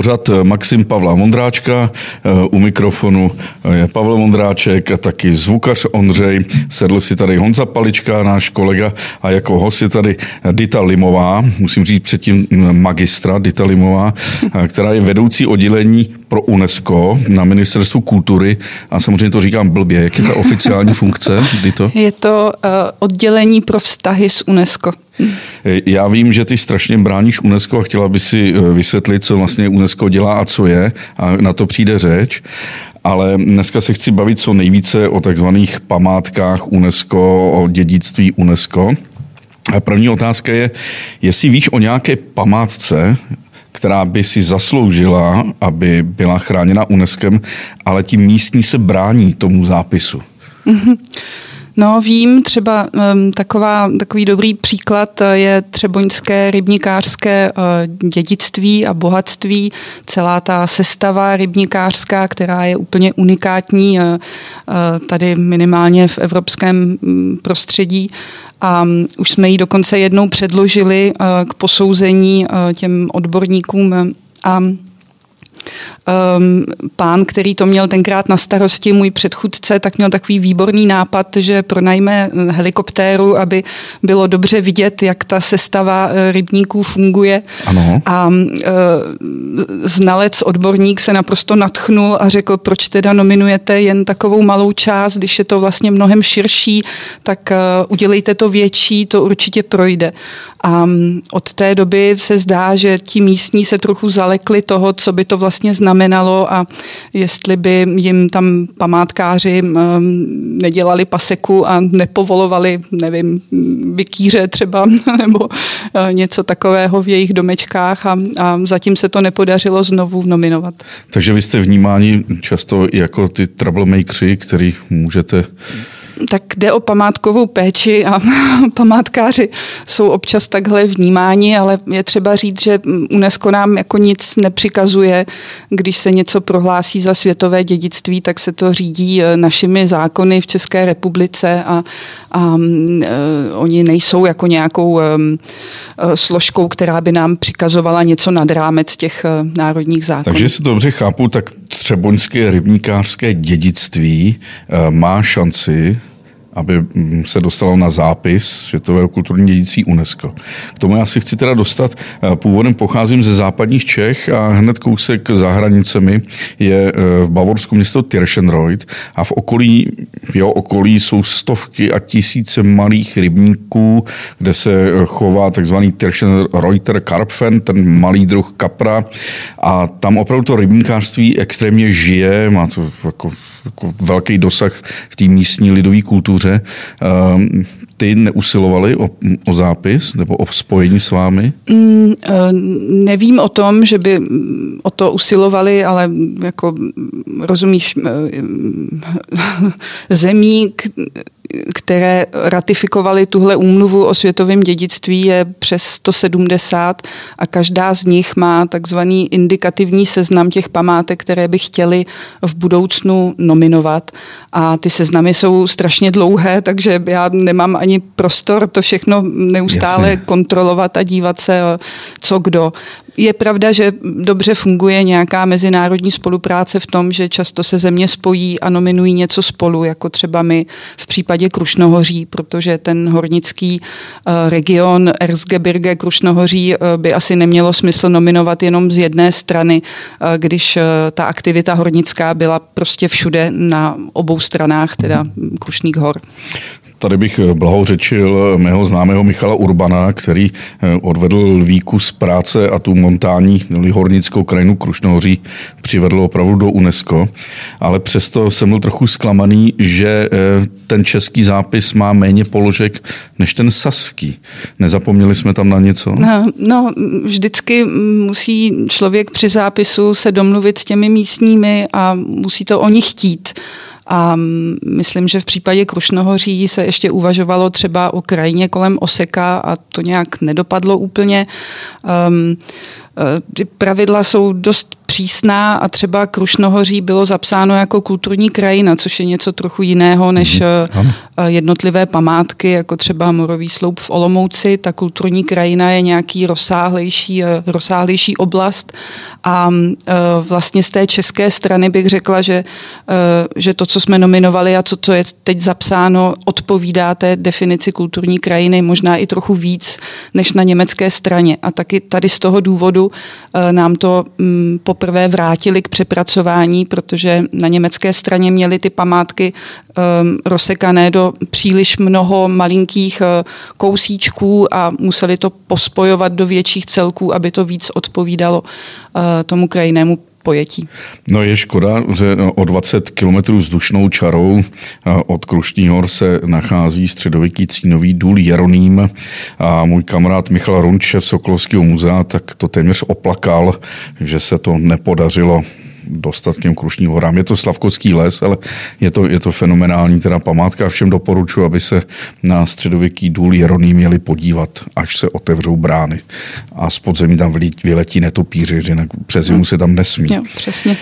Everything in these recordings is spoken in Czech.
pořad Maxim Pavla Vondráčka. U mikrofonu je Pavel Vondráček a taky zvukař Ondřej. Sedl si tady Honza Palička, náš kolega, a jako host je tady Dita Limová, musím říct předtím magistra Dita Limová, která je vedoucí oddělení pro UNESCO na Ministerstvu kultury a samozřejmě to říkám blbě. Jak je ta oficiální funkce, Dito? Je to uh, oddělení pro vztahy s UNESCO. Já vím, že ty strašně bráníš UNESCO a chtěla by si eh, vysvětlit, co vlastně UNESCO dělá a co je a na to přijde řeč. Ale dneska se chci bavit co nejvíce o takzvaných památkách UNESCO, o dědictví UNESCO. A první otázka je, jestli víš o nějaké památce, která by si zasloužila, aby byla chráněna UNESCO, ale ti místní se brání tomu zápisu. Mm-hmm. No vím, třeba um, taková, takový dobrý příklad eh, je třeboňské rybníkářské uh, dědictví a bohatství, celá ta sestava rybníkářská, která je úplně unikátní uh, uh, tady minimálně v evropském um, prostředí. A um, už jsme ji dokonce jednou předložili uh, k posouzení uh, těm odborníkům a um, pán, který to měl tenkrát na starosti, můj předchůdce, tak měl takový výborný nápad, že pronajme helikoptéru, aby bylo dobře vidět, jak ta sestava eh, rybníků funguje. Ano. A uh, znalec, odborník se naprosto natchnul a řekl, proč teda nominujete jen takovou malou část, když je to vlastně mnohem širší, tak uh, udělejte to větší, to určitě projde. A mm, od té doby se zdá, že ti místní se trochu zalekli toho, co by to vlastně znamenalo a jestli by jim tam památkáři nedělali paseku a nepovolovali, nevím, vykýře třeba nebo e, něco takového v jejich domečkách a, a zatím se to nepodařilo znovu nominovat. Takže vy jste vnímáni často jako ty troublemakeri, který můžete tak jde o památkovou péči a památkáři jsou občas takhle vnímáni, ale je třeba říct, že UNESCO nám jako nic nepřikazuje. Když se něco prohlásí za světové dědictví, tak se to řídí e, našimi zákony v České republice a, a uh, oni nejsou jako nějakou um, složkou, která by nám přikazovala něco nad rámec těch uh, národních zákonů. Takže si dobře chápu, tak třeboňské rybníkářské dědictví má šanci aby mm, se dostalo na zápis Světového kulturní dědictví UNESCO. K tomu já si chci teda dostat. Eh, původem pocházím ze západních Čech a hned kousek za hranicemi je eh, v Bavorsku město Tirschenreuth a v okolí, v jeho okolí jsou stovky a tisíce malých rybníků, kde se eh, chová takzvaný Tirschenreuther Karpfen, ten malý druh kapra a tam opravdu to rybníkářství extrémně žije, má to jako jako velký dosah v té místní lidové kultuře. Ehm, ty neusilovali o, o zápis nebo o spojení s vámi? Mm, eh, nevím o tom, že by o to usilovali, ale jako rozumíš, eh, zemí, které ratifikovaly tuhle úmluvu o světovém dědictví, je přes 170 a každá z nich má takzvaný indikativní seznam těch památek, které by chtěli v budoucnu nominovat. A ty seznamy jsou strašně dlouhé, takže já nemám ani prostor to všechno neustále Jasně. kontrolovat a dívat se, co kdo. Je pravda, že dobře funguje nějaká mezinárodní spolupráce v tom, že často se země spojí a nominují něco spolu, jako třeba my v případě Krušnohoří, protože ten hornický eh, region Erzgebirge Krušnohoří eh, by asi nemělo smysl nominovat jenom z jedné strany, eh, když ta aktivita hornická byla prostě všude na obou stranách, teda Krušných hor. Tady bych eh, blahořečil mého známého Michala Urbana, který eh, odvedl lvíku z práce a tu montání hornickou krajinu Krušnohoří přivedl opravdu do UNESCO. Ale přesto jsem byl trochu zklamaný, že eh, ten český zápis má méně položek než ten saský. Nezapomněli jsme tam na něco? No, no vždycky musí člověk při zápisu se domluvit s těmi místními a musí to oni chtít. A myslím, že v případě Krušnohoří se ještě uvažovalo třeba o krajině kolem Oseka a to nějak nedopadlo úplně. Um, ty pravidla jsou dost přísná a třeba Krušnohoří bylo zapsáno jako kulturní krajina, což je něco trochu jiného než mm-hmm. jednotlivé památky, jako třeba Morový sloup v Olomouci. Ta kulturní krajina je nějaký rozsáhlejší, rozsáhlejší oblast a vlastně z té české strany bych řekla, že, že to, co jsme nominovali a co to je teď zapsáno, odpovídá té definici kulturní krajiny možná i trochu víc než na německé straně. A taky tady z toho důvodu nám to mm, poprvé vrátili k přepracování, protože na německé straně měli ty památky um, rozsekané do příliš mnoho malinkých uh, kousíčků a museli to pospojovat do větších celků, aby to víc odpovídalo uh, tomu krajinnému pojetí. No je škoda, že o 20 kilometrů vzdušnou čarou od Krušní hor se nachází středověký cínový důl Jeroným a můj kamarád Michal Runče v Sokolovského muzea tak to téměř oplakal, že se to nepodařilo dostat k těm Krušním horám. Je to Slavkovský les, ale je to, je to fenomenální teda památka. Všem doporučuji, aby se na středověký důl Jeroný měli podívat, až se otevřou brány. A z podzemí tam vyletí netopíři, že přes zimu se tam nesmí. Jo, přesně.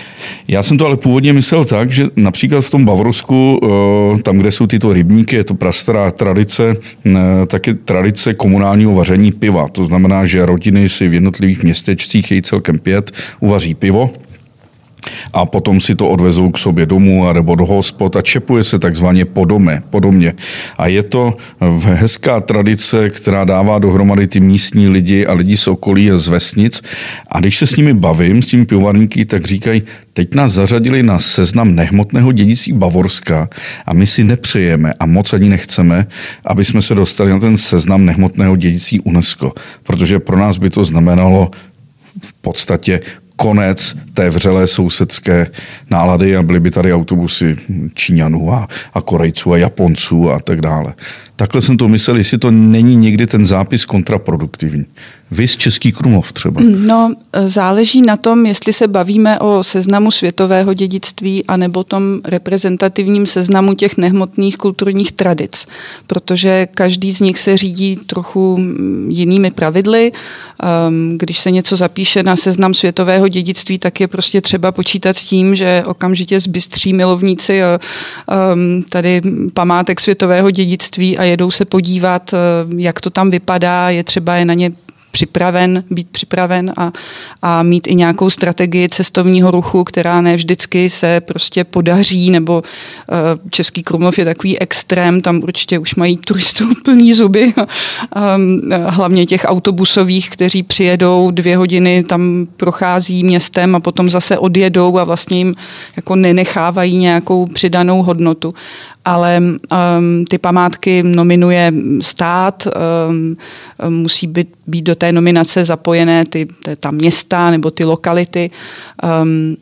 Já jsem to ale původně myslel tak, že například v tom Bavorsku, eh, tam, kde jsou tyto rybníky, je to prastará tradice, eh, taky tradice komunálního vaření piva. To znamená, že rodiny si v jednotlivých městečcích, její celkem pět, uvaří pivo a potom si to odvezou k sobě domů nebo do hospod a čepuje se takzvaně po dome, po domě. A je to hezká tradice, která dává dohromady ty místní lidi a lidi z okolí z vesnic. A když se s nimi bavím, s tím pivovarníky, tak říkají, teď nás zařadili na seznam nehmotného dědictví Bavorska a my si nepřejeme a moc ani nechceme, aby jsme se dostali na ten seznam nehmotného dědictví UNESCO, protože pro nás by to znamenalo v podstatě konec té vřelé sousedské nálady a byly by tady autobusy Číňanů a, a Korejců a Japonců a tak dále. Takhle jsem to myslel, jestli to není někdy ten zápis kontraproduktivní. Vy z Český Krumlov třeba. No, záleží na tom, jestli se bavíme o seznamu světového dědictví anebo tom reprezentativním seznamu těch nehmotných kulturních tradic, protože každý z nich se řídí trochu jinými pravidly. Ehm, když se něco zapíše na seznam světového dědictví, tak je prostě třeba počítat s tím, že okamžitě zbystří milovníci ehm, tady památek světového dědictví a jedou se podívat, ehm, jak to tam vypadá, je třeba je na ně připraven, být připraven a, a mít i nějakou strategii cestovního ruchu, která ne vždycky se prostě podaří, nebo uh, Český Krumlov je takový extrém, tam určitě už mají turistů plný zuby, um, hlavně těch autobusových, kteří přijedou dvě hodiny, tam prochází městem a potom zase odjedou a vlastně jim jako nenechávají nějakou přidanou hodnotu ale um, ty památky nominuje stát, um, musí být, být do té nominace zapojené ty, ta města nebo ty lokality. Um,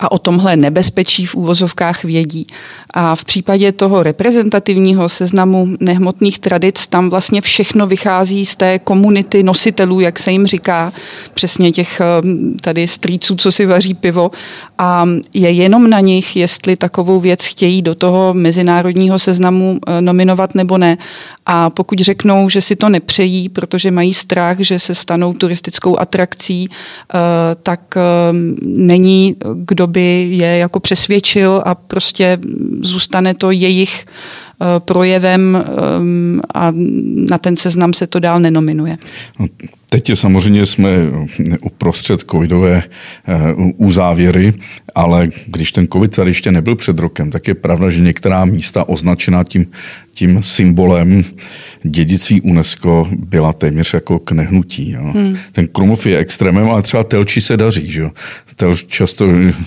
a o tomhle nebezpečí v úvozovkách vědí. A v případě toho reprezentativního seznamu nehmotných tradic, tam vlastně všechno vychází z té komunity nositelů, jak se jim říká, přesně těch eh, tady strýců, co si vaří pivo. A je jenom na nich, jestli takovou věc chtějí do toho mezinárodního seznamu eh, nominovat nebo ne. A pokud řeknou, že si to nepřejí, protože mají strach, že se stanou turistickou atrakcí, eh, tak není kdo by je jako přesvědčil a prostě zůstane to jejich eh, projevem ehm, a na ten seznam se to dál nenominuje. No, teď samozřejmě jsme uprostřed covidové uzávěry, eh, ale když ten covid tady ještě nebyl před rokem, tak je pravda, že některá místa označená tím, tím symbolem dědictví UNESCO byla téměř jako k nehnutí. Jo. Hmm. Ten Krumov je extrémem, ale třeba Telči se daří. Že? Telč často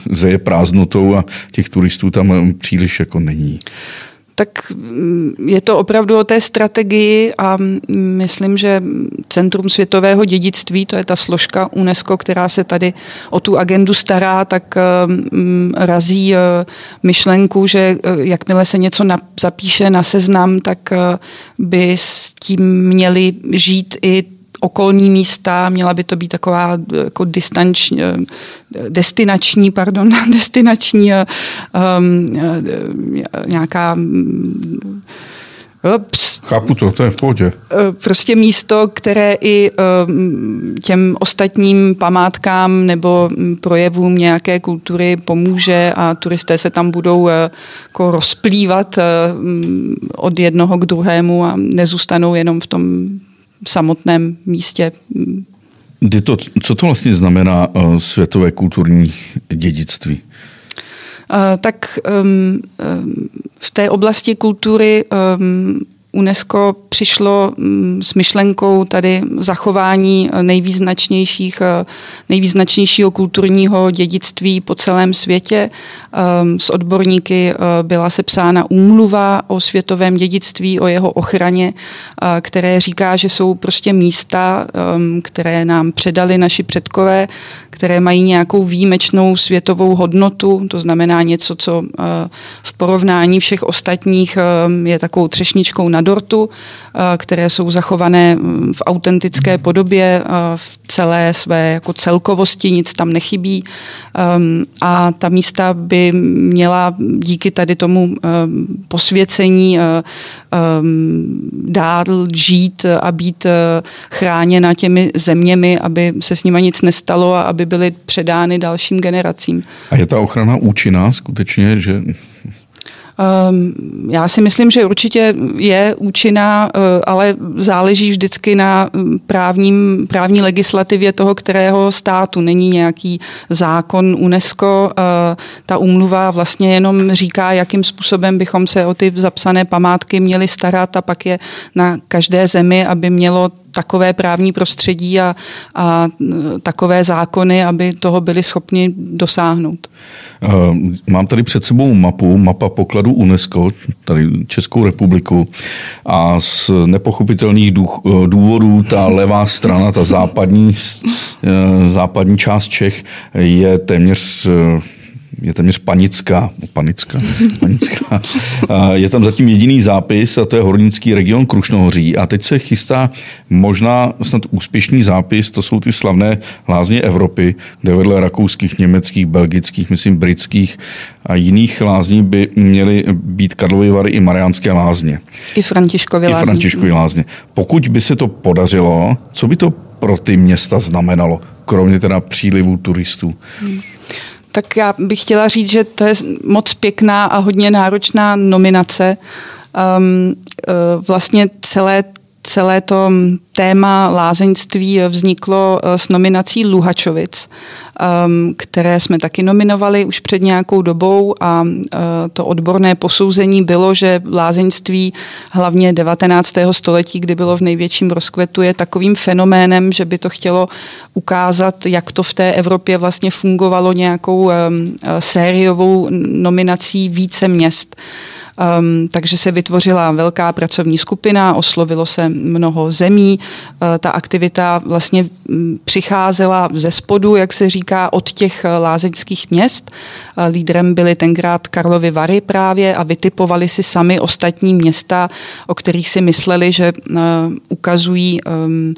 zeje prázdnotou a těch turistů tam příliš jako není tak mm, je to opravdu o té strategii a myslím, že Centrum světového dědictví, to je ta složka UNESCO, která se tady o tu agendu stará, tak mm, razí eh, myšlenku, že eh, jakmile se něco zapíše na seznam, tak eh, by s tím měli žít i okolní místa, měla by to být taková jako distanč, destinační, pardon, destinační um, nějaká Ps. Chápu to, to je v pohodě. Prostě místo, které i těm ostatním památkám nebo projevům nějaké kultury pomůže a turisté se tam budou jako rozplývat od jednoho k druhému a nezůstanou jenom v tom samotném místě. to, co to vlastně znamená světové kulturní dědictví? tak um, v té oblasti kultury um, UNESCO přišlo mm, s myšlenkou tady zachování nejvýznačnějších, nejvýznačnějšího kulturního dědictví po celém světě. Ehm, s odborníky byla sepsána úmluva o světovém dědictví, o jeho ochraně, které říká, že jsou prostě místa, ehm, které nám předali naši předkové, které mají nějakou výjimečnou světovou hodnotu, to znamená něco, co eh, v porovnání všech ostatních eh, je takovou třešničkou na dortu, eh, které jsou zachované mm, v autentické podobě v celé své jako celkovosti, nic tam nechybí. Ehm, a ta místa by měla díky tady tomu posvěcení ehm, dál žít a být chráněna těmi zeměmi, aby se s nimi nic nestalo a aby byly předány dalším generacím. A je ta ochrana účinná skutečně, že Um, já si myslím, že určitě je účinná, uh, ale záleží vždycky na um, právním, právní legislativě toho, kterého státu. Není nějaký zákon UNESCO. Uh, ta úmluva vlastně jenom říká, jakým způsobem bychom se o ty zapsané památky měli starat a pak je na každé zemi, aby mělo takové právní prostředí a, a takové zákony, aby toho byli schopni dosáhnout. Eh, mám tady před sebou mapu, mapa pokladu UNESCO, tady Českou republiku a z nepochopitelných důvodů ta levá strana, ta západní, eh, západní část Čech je téměř je téměř panická, panická, panická. Je tam zatím jediný zápis a to je hornický region Krušnohoří. A teď se chystá možná snad úspěšný zápis, to jsou ty slavné lázně Evropy, kde vedle rakouských, německých, belgických, myslím britských a jiných lázní by měly být Karlovy Vary i Mariánské lázně. I Františkovy lázně. I Františkovy lázně. Pokud by se to podařilo, co by to pro ty města znamenalo, kromě teda přílivu turistů? Hmm tak já bych chtěla říct, že to je moc pěkná a hodně náročná nominace. Um, uh, vlastně celé celé to téma lázeňství vzniklo eh, s nominací Luhačovic, ehm, které jsme taky nominovali už před nějakou dobou a eh, to odborné posouzení bylo, že lázeňství hlavně 19. století, kdy bylo v největším rozkvetu, je takovým fenoménem, že by to chtělo ukázat, jak to v té Evropě vlastně fungovalo nějakou ehm, eh, sériovou nominací více měst. Um, takže se vytvořila velká pracovní skupina, oslovilo se mnoho zemí. Uh, ta aktivita vlastně um, přicházela ze spodu, jak se říká, od těch uh, lázeňských měst. Uh, lídrem byly tenkrát Karlovy Vary právě a vytipovali si sami ostatní města, o kterých si mysleli, že ukazují um,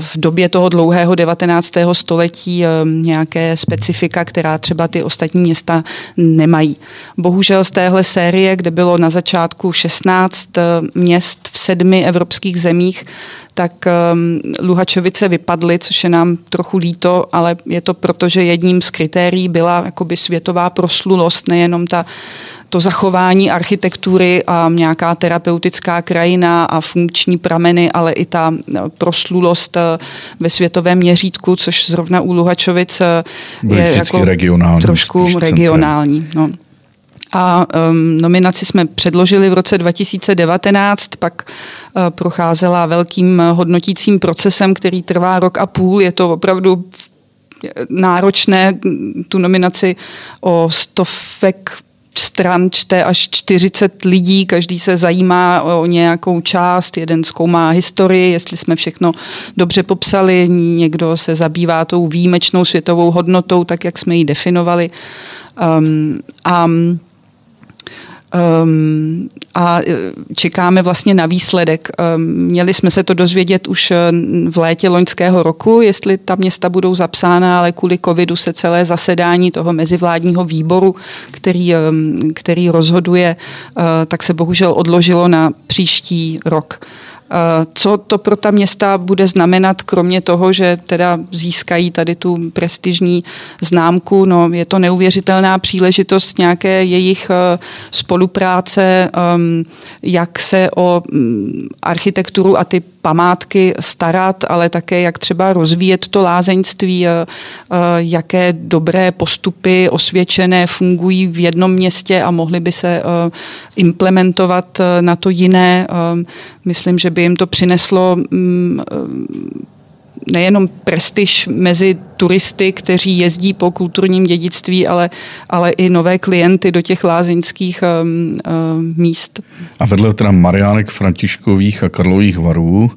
v době toho dlouhého 19. století nějaké specifika, která třeba ty ostatní města nemají. Bohužel z téhle série, kde bylo na začátku 16 eh, měst v sedmi evropských zemích, tak um, Luhačovice vypadly, což je nám trochu líto, ale je to proto, že jedním z kritérií byla jakoby světová proslulost, nejenom ta to zachování architektury a nějaká terapeutická krajina a funkční prameny, ale i ta eh, proslulost eh, ve světovém měřítku, což zrovna u Luhačovic je jako regionální, trošku regionální. No. A um, nominaci jsme předložili v roce 2019, pak uh, procházela velkým hodnotícím procesem, který trvá rok a půl. Je to opravdu náročné, tu nominaci o stovek stran čte až 40 lidí, každý se zajímá o nějakou část, jeden zkoumá historii, jestli jsme všechno dobře popsali, někdo se zabývá tou výjimečnou světovou hodnotou, tak jak jsme ji definovali. Um, a a e, čekáme vlastně na výsledek. Um, měli jsme se to dozvědět už e, v létě loňského roku, jestli ta města budou zapsána, ale kvůli covidu se celé zasedání toho mezivládního výboru, který, um, který rozhoduje, uh, tak se bohužel odložilo na příští rok. Co to pro ta města bude znamenat, kromě toho, že teda získají tady tu prestižní známku, no je to neuvěřitelná příležitost nějaké jejich eh, spolupráce, jak se o architekturu a ty památky starat, ale také jak třeba rozvíjet to lázeňství, eh, jaké dobré postupy osvědčené fungují v jednom městě a mohly by se implementovat na to jiné. Myslím, že by jim to přineslo mm, nejenom prestiž mezi turisty, kteří jezdí po kulturním dědictví, ale, ale i nové klienty do těch lázeňských um, um, míst. A vedle teda Mariánek Františkových a Karlových varů,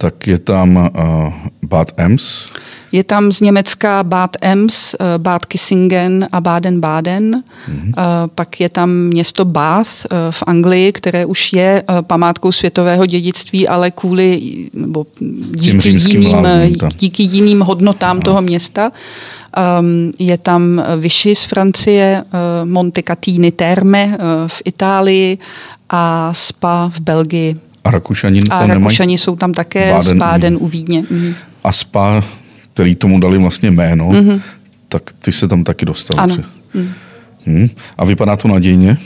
tak je tam uh, Bad Ems. Je tam z Německa Bad Ems, eh, Bad Kissingen a Baden-Baden. Mm-hmm. Pak je tam město Bath eh, v Anglii, které už je památkou světového dědictví, ale kvůli nebo díky, jiným, díky jiným hodnotám Aha. toho města. Um, je tam Vichy z Francie, uh, Monte Catini Terme uh, v Itálii a Spa v Belgii. A Rakušani, a Rakušani jsou tam také, Baden, z Baden u Vídně. Mhm. A Spa který tomu dali vlastně jméno, mm-hmm. tak ty se tam taky dostal. Ano. Mm. Hmm. A vypadá to nadějně?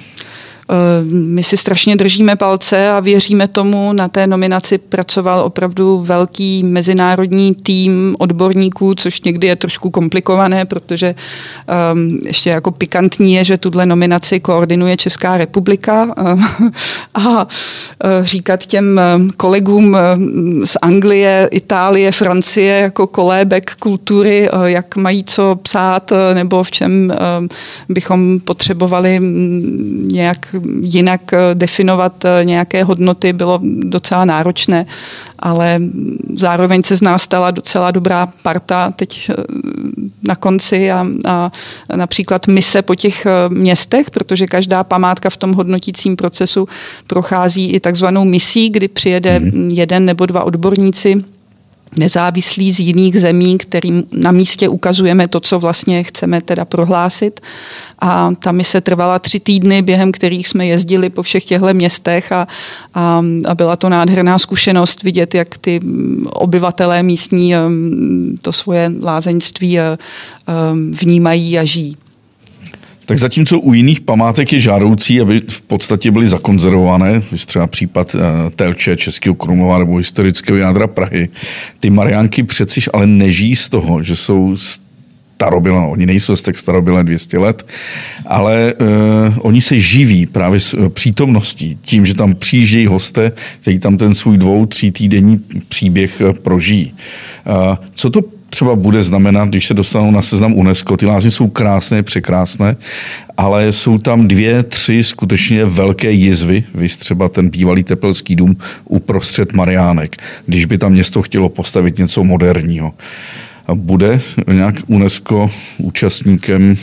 Eh, my si strašně držíme palce a věříme tomu. Na té nominaci pracoval opravdu velký mezinárodní tým odborníků, což někdy je trošku komplikované, protože um, ještě jako pikantní je, že tuhle nominaci koordinuje Česká republika a uh, říkat těm kolegům z Anglie, Itálie, Francie jako kolébek kultury, jak mají co psát nebo v čem bychom potřebovali mm, nějak jinak eh, definovat eh, nějaké hodnoty bylo docela náročné, ale zároveň se z nás stala docela dobrá parta teď eh, na konci a, a například mise po těch městech, protože každá památka v tom hodnotícím procesu prochází i takzvanou misí, kdy přijede mm-hmm. jeden nebo dva odborníci nezávislí z jiných zemí, kterým na místě ukazujeme to, co vlastně chceme teda prohlásit. A ta mise trvala tři týdny, během kterých jsme jezdili po všech těchto městech a, a, a byla to nádherná zkušenost vidět, jak ty obyvatelé místní um, to svoje lázeňství um, vnímají a žijí. Tak zatímco u jiných památek je žádoucí, aby v podstatě byly zakonzervované, třeba případ eh, Telče, Českého Krumlova nebo historického jádra Prahy, ty Mariánky přeciž ale nežijí z toho, že jsou starobylé, oni nejsou z tak starobylé 200 let, ale uh, oni se živí právě s uh, přítomností, tím, že tam přijíždějí hosté, kteří tam ten svůj dvou, tří týdenní příběh prožijí. Uh, co to třeba bude znamenat, když se dostanou na seznam UNESCO. Ty lázně jsou krásné, překrásné, ale jsou tam dvě, tři skutečně velké jizvy, vy třeba ten bývalý tepelský dům uprostřed Mariánek, když by tam město chtělo postavit něco moderního. Bude nějak UNESCO účastníkem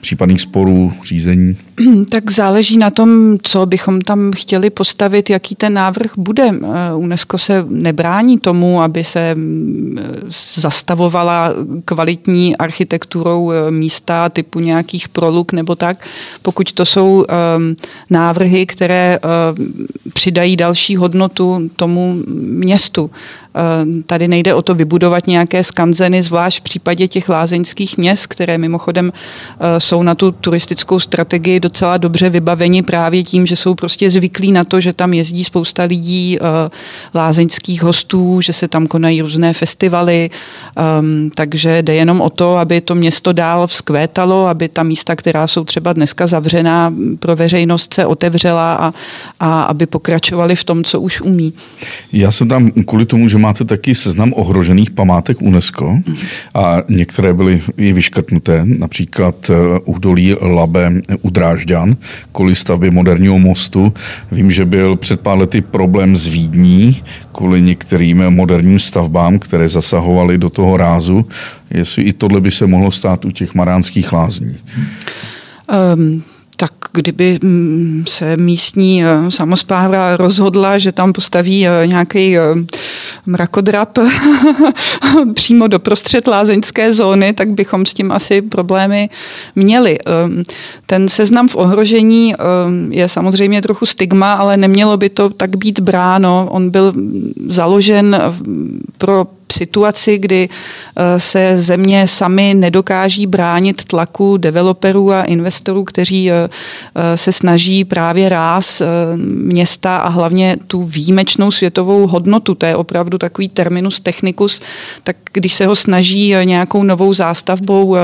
případných sporů, řízení? Tak záleží na tom, co bychom tam chtěli postavit, jaký ten návrh bude. Eh, UNESCO se nebrání tomu, aby se mm, zastavovala kvalitní architekturou eh, místa typu nějakých proluk nebo tak, pokud to jsou ehm, návrhy, které eh, přidají další hodnotu tomu městu. Tady nejde o to vybudovat nějaké skanzeny, zvlášť v případě těch lázeňských měst, které mimochodem jsou na tu turistickou strategii docela dobře vybaveni právě tím, že jsou prostě zvyklí na to, že tam jezdí spousta lidí, eh, lázeňských hostů, že se tam konají různé festivaly, ehm, takže jde jenom o to, aby to město dál vzkvétalo, aby ta místa, která jsou třeba dneska zavřená pro veřejnost, se otevřela a, a aby pokračovali v tom, co už umí. Já jsem tam kvůli tomu, že máte taky seznam ohrožených památek UNESCO a některé byly i vyškrtnuté, například údolí eh, Labe u Drážďan kvůli stavbě moderního mostu. Vím, že byl před pár lety problém s Vídní kvůli některým moderním stavbám, které zasahovaly do toho rázu. Jestli i tohle by se mohlo stát u těch maránských lázní. Um, Tak kdyby mm, se místní eh, samozpráva rozhodla, že tam postaví eh, nějaký eh, mrakodrap přímo do prostřed lázeňské zóny, tak bychom s tím asi problémy měli. Ehm, ten seznam v ohrožení ehm, je samozřejmě trochu stigma, ale nemělo by to tak být bráno. On byl založen pro situaci, kdy eh, se země sami nedokáží bránit tlaku developerů a investorů, kteří eh, eh, se snaží právě ráz města a hlavně tu výjimečnou světovou hodnotu, to je opravdu takový terminus technicus, tak když se ho snaží nějakou novou zástavbou,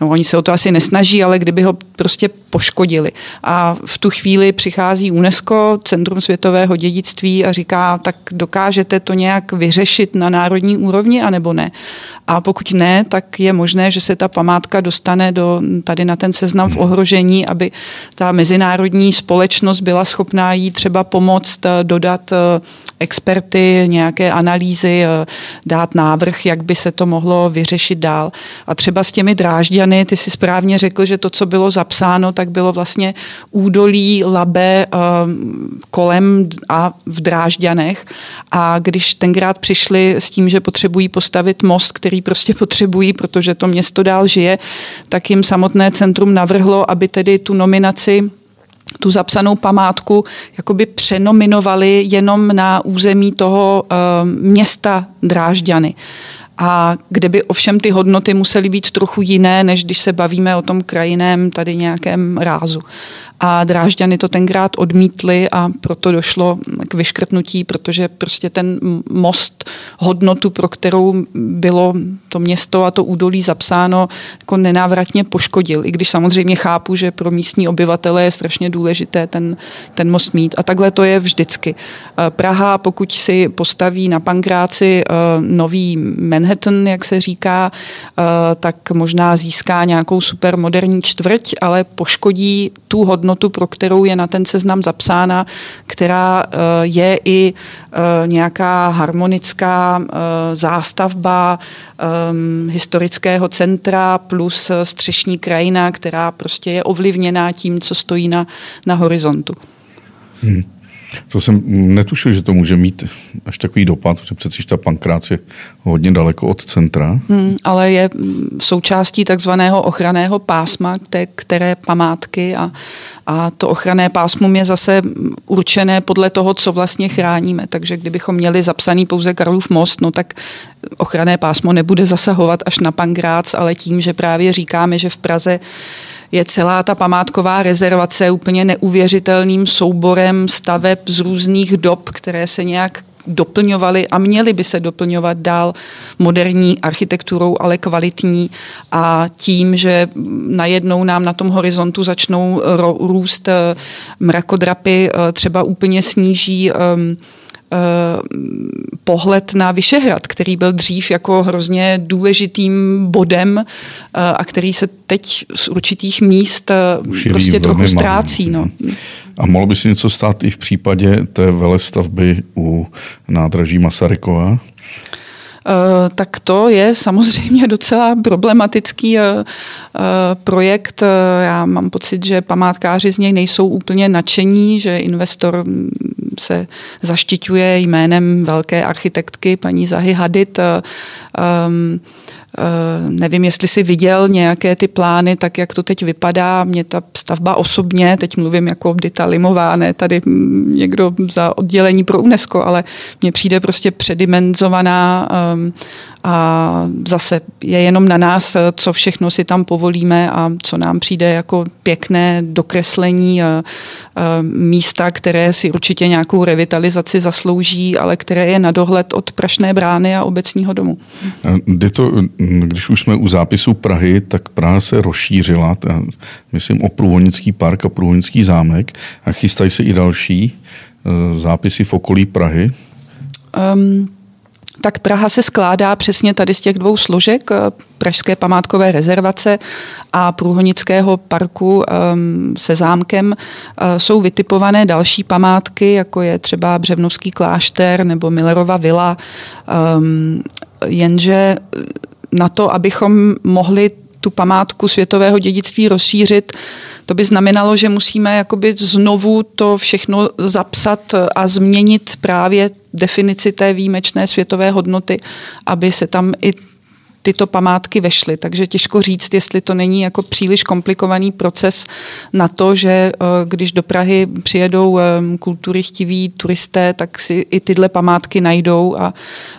no oni se o to asi nesnaží, ale kdyby ho prostě poškodili. A v tu chvíli přichází UNESCO, Centrum světového dědictví a říká, tak dokážete to nějak vyřešit na národní úrovni, anebo ne. A pokud ne, tak je možné, že se ta památka dostane do, tady na ten seznam v ohrožení, aby ta mezinárodní společnost byla schopná jí třeba pomoct, eh, dodat eh, experty, nějaké analýzy, eh, dát návrh, jak by se to mohlo vyřešit dál. A třeba s těmi drážďany, ty si správně řekl, že to, co bylo zapsáno, tak bylo vlastně údolí Labe kolem a v Drážďanech. A když tenkrát přišli s tím, že potřebují postavit most, který prostě potřebují, protože to město dál žije, tak jim samotné centrum navrhlo, aby tedy tu nominaci tu zapsanou památku jakoby přenominovali jenom na území toho uh, města Drážďany a kde by ovšem ty hodnoty musely být trochu jiné, než když se bavíme o tom krajiném tady nějakém rázu a Drážďany to tenkrát odmítli a proto došlo k vyškrtnutí, protože prostě ten most hodnotu, pro kterou bylo to město a to údolí zapsáno, jako nenávratně poškodil. I když samozřejmě chápu, že pro místní obyvatele je strašně důležité ten, ten most mít. A takhle to je vždycky. Eh, Praha, pokud si postaví na Pankráci eh, nový Manhattan, jak se říká, eh, tak možná získá nějakou supermoderní čtvrť, ale poškodí tu hodnotu pro kterou je na ten seznam zapsána, která eh, je i eh, nějaká harmonická zástavba historického centra plus střešní krajina, která prostě je ovlivněná tím, co stojí na, na horizontu. Hmm. To jsem netušil, že to může mít až takový dopad, protože přeci ta pankrác je hodně daleko od centra. Hmm, ale je součástí takzvaného ochranného pásma, té, které památky a, a to ochranné pásmo je zase určené podle toho, co vlastně chráníme. Takže kdybychom měli zapsaný pouze Karlův most, no tak ochranné pásmo nebude zasahovat až na Pankrác, ale tím, že právě říkáme, že v Praze je celá ta památková rezervace úplně neuvěřitelným souborem staveb z různých dob, které se nějak doplňovaly a měly by se doplňovat dál moderní architekturou, ale kvalitní. A tím, že najednou nám na tom horizontu začnou růst eh, mrakodrapy, eh, třeba úplně sníží um, pohled na Vyšehrad, který byl dřív jako hrozně důležitým bodem eh, a který se teď z určitých míst eh, Už prostě trochu ztrácí. No. A mohlo by se něco stát i v případě té velestavby u nádraží Masarykova? Tak to je samozřejmě docela problematický projekt. Já mám pocit, že památkáři z něj nejsou úplně nadšení, že investor mm, se zaštiťuje jménem velké architektky paní Zahy Hadid. Um, Uh, nevím, jestli si viděl nějaké ty plány, tak jak to teď vypadá. Mě ta stavba osobně, teď mluvím jako Dita Limová, ne tady někdo za oddělení pro UNESCO, ale mně přijde prostě předimenzovaná um, a zase je jenom na nás, co všechno si tam povolíme a co nám přijde jako pěkné dokreslení místa, které si určitě nějakou revitalizaci zaslouží, ale které je na dohled od Prašné brány a obecního domu. Kdy to, když už jsme u zápisu Prahy, tak Praha se rozšířila, myslím o Průhonický park a Průhonický zámek a chystají se i další e, zápisy v okolí Prahy. Um, tak Praha se skládá přesně tady z těch dvou složek, eh, Pražské památkové rezervace a Průhonického parku um, se zámkem. Uh, jsou vytipované další památky, jako je třeba Břevnovský klášter nebo Millerova vila, um, jenže na to, abychom mohli tu památku světového dědictví rozšířit, to by znamenalo, že musíme jakoby znovu to všechno zapsat a změnit právě definici té výjimečné světové hodnoty, aby se tam i tyto památky vešly. Takže těžko říct, jestli to není jako příliš komplikovaný proces na to, že eh, když do Prahy přijedou eh, kultury chtiví turisté, tak si i tyhle památky najdou a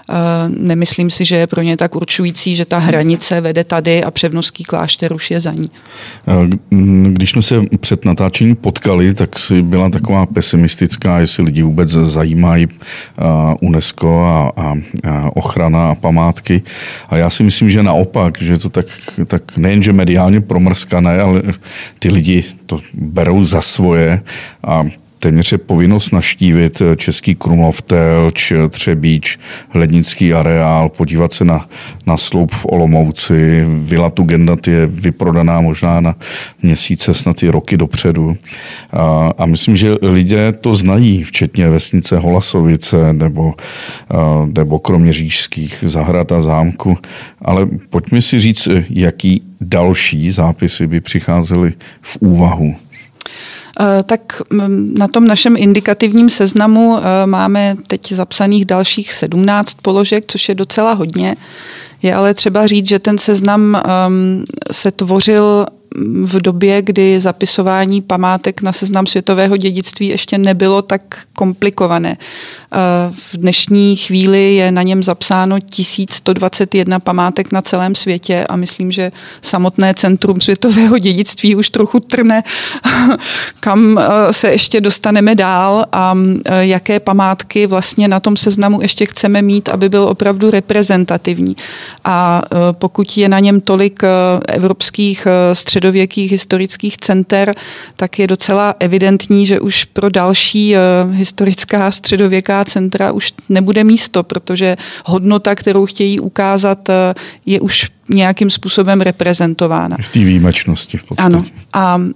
eh, nemyslím si, že je pro ně tak určující, že ta hranice vede tady a Převnovský klášter už je za ní. Když jsme se před natáčením potkali, tak si byla taková pesimistická, jestli lidi vůbec zajímají UNESCO a, a, a ochrana a památky. A já si myslím, myslím, že naopak, že to tak, tak nejenže mediálně promrskané, ale ty lidi to berou za svoje a téměř je povinnost naštívit Český Krumlov, Telč, Třebíč, Hlednický areál, podívat se na, na sloup v Olomouci. Vila Tugendat je vyprodaná možná na měsíce, snad i roky dopředu. A, a myslím, že lidé to znají, včetně vesnice Holasovice nebo, nebo kroměřížských zahrad a zámku. Ale pojďme si říct, jaký další zápisy by přicházely v úvahu. Eh, tak mm, na tom našem indikativním seznamu eh, máme teď zapsaných dalších 17 položek, což je docela hodně. Je ale třeba říct, že ten seznam ehm, se tvořil v době, kdy zapisování památek na seznam světového dědictví ještě nebylo tak komplikované. V dnešní chvíli je na něm zapsáno 1121 památek na celém světě a myslím, že samotné centrum světového dědictví už trochu trne, kam eh, se ještě dostaneme dál a eh, jaké památky vlastně na tom seznamu ještě chceme mít, aby byl opravdu reprezentativní. A eh, pokud je na něm tolik evropských středověkých historických center, tak je docela evidentní, že už pro další historická středověká centra už nebude místo, protože hodnota, kterou chtějí ukázat, je už nějakým způsobem reprezentována. V té výjimečnosti v podstatě. Ano. A uh,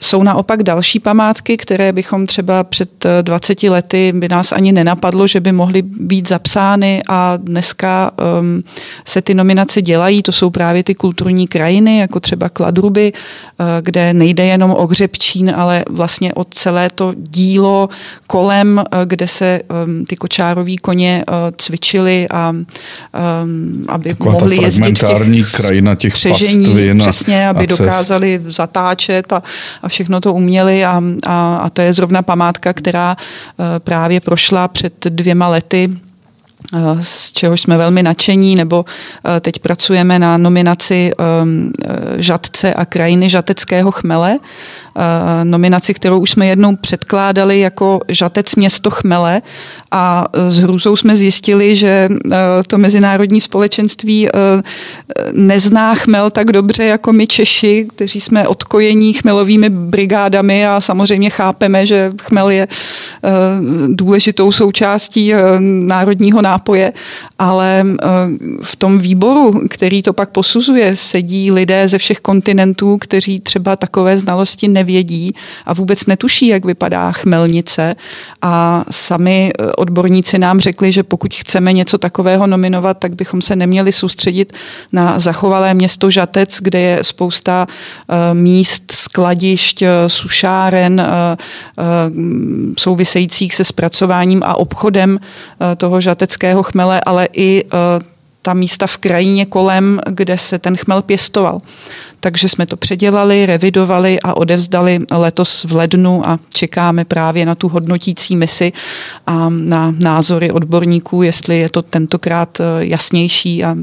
jsou naopak další památky, které bychom třeba před 20 e, lety by nás ani nenapadlo, že by mohly být zapsány a dneska um, se ty nominace dělají. To jsou právě ty kulturní krajiny, jako třeba Kladruby, uh, kde nejde jenom o Hřebčín, ale vlastně o celé to dílo kolem, uh, kde se um, ty kočároví koně uh, cvičily a um, aby Taková mohli jezdit elementární krajina těch přežení, pastvin přesně, aby a dokázali zatáčet a, a všechno to uměli a, a, a to je zrovna památka, která uh, právě prošla před dvěma lety eh, z čehož jsme velmi nadšení, nebo eh, teď pracujeme na nominaci ehm, žatce a krajiny žateckého chmele, Eh, nominaci, kterou už jsme jednou předkládali jako Žatec město Chmele. A eh, s hrůzou jsme zjistili, že eh, to mezinárodní společenství nezná chmel tak dobře jako my Češi, kteří jsme odkojení chmelovými brigádami. A samozřejmě chápeme, že chmel je důležitou součástí národního nápoje, ale v tom výboru, který to pak posuzuje, sedí lidé ze všech kontinentů, kteří třeba takové znalosti nevědí a vůbec netuší, jak vypadá chmelnice. A sami eh, odborníci nám řekli, že pokud chceme něco takového nominovat, tak bychom se neměli soustředit na zachovalé město Žatec, kde je spousta uh, míst, skladišť, sušáren souvisejících se zpracováním a obchodem toho žateckého chmele, ale i ta místa v krajině kolem, kde se ten chmel pěstoval takže jsme to předělali, revidovali a odevzdali letos v lednu a čekáme právě na tu hodnotící misi a na názory odborníků, jestli je to tentokrát eh, jasnější a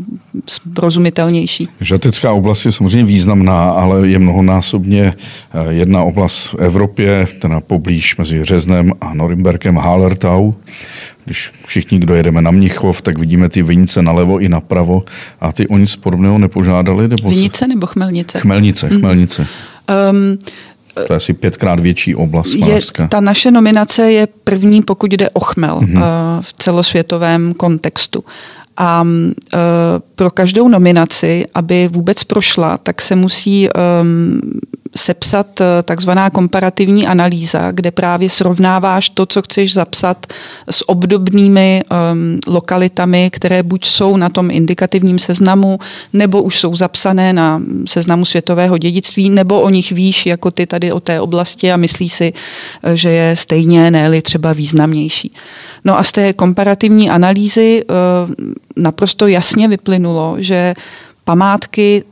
rozumitelnější. Žatecká oblast je samozřejmě významná, ale je mnohonásobně eh, jedna oblast v Evropě, teda poblíž mezi Řeznem a Norimberkem Hallertau. Když všichni, kdo jedeme na Mnichov, tak vidíme ty vinice nalevo i napravo. A ty o nic podobného nepožádali? Nebo vinice nebo chmelnice? Chmelnice, mhm. chmelnice. Um, to je asi pětkrát větší oblast Je, ta naše nominace je první, pokud jde o chmel mm-hmm. uh, v celosvětovém kontextu. A e, pro každou nominaci, aby vůbec prošla, tak se musí um, sepsat eh, takzvaná komparativní analýza, kde právě srovnáváš to, co chceš zapsat s obdobnými um, lokalitami, které buď jsou na tom indikativním seznamu, nebo už jsou zapsané na seznamu světového dědictví, nebo o nich víš, jako ty tady o té oblasti a myslí si, eh, že je stejně, ne třeba významnější. No a z té komparativní analýzy uh, naprosto jasně vyplynulo, že památky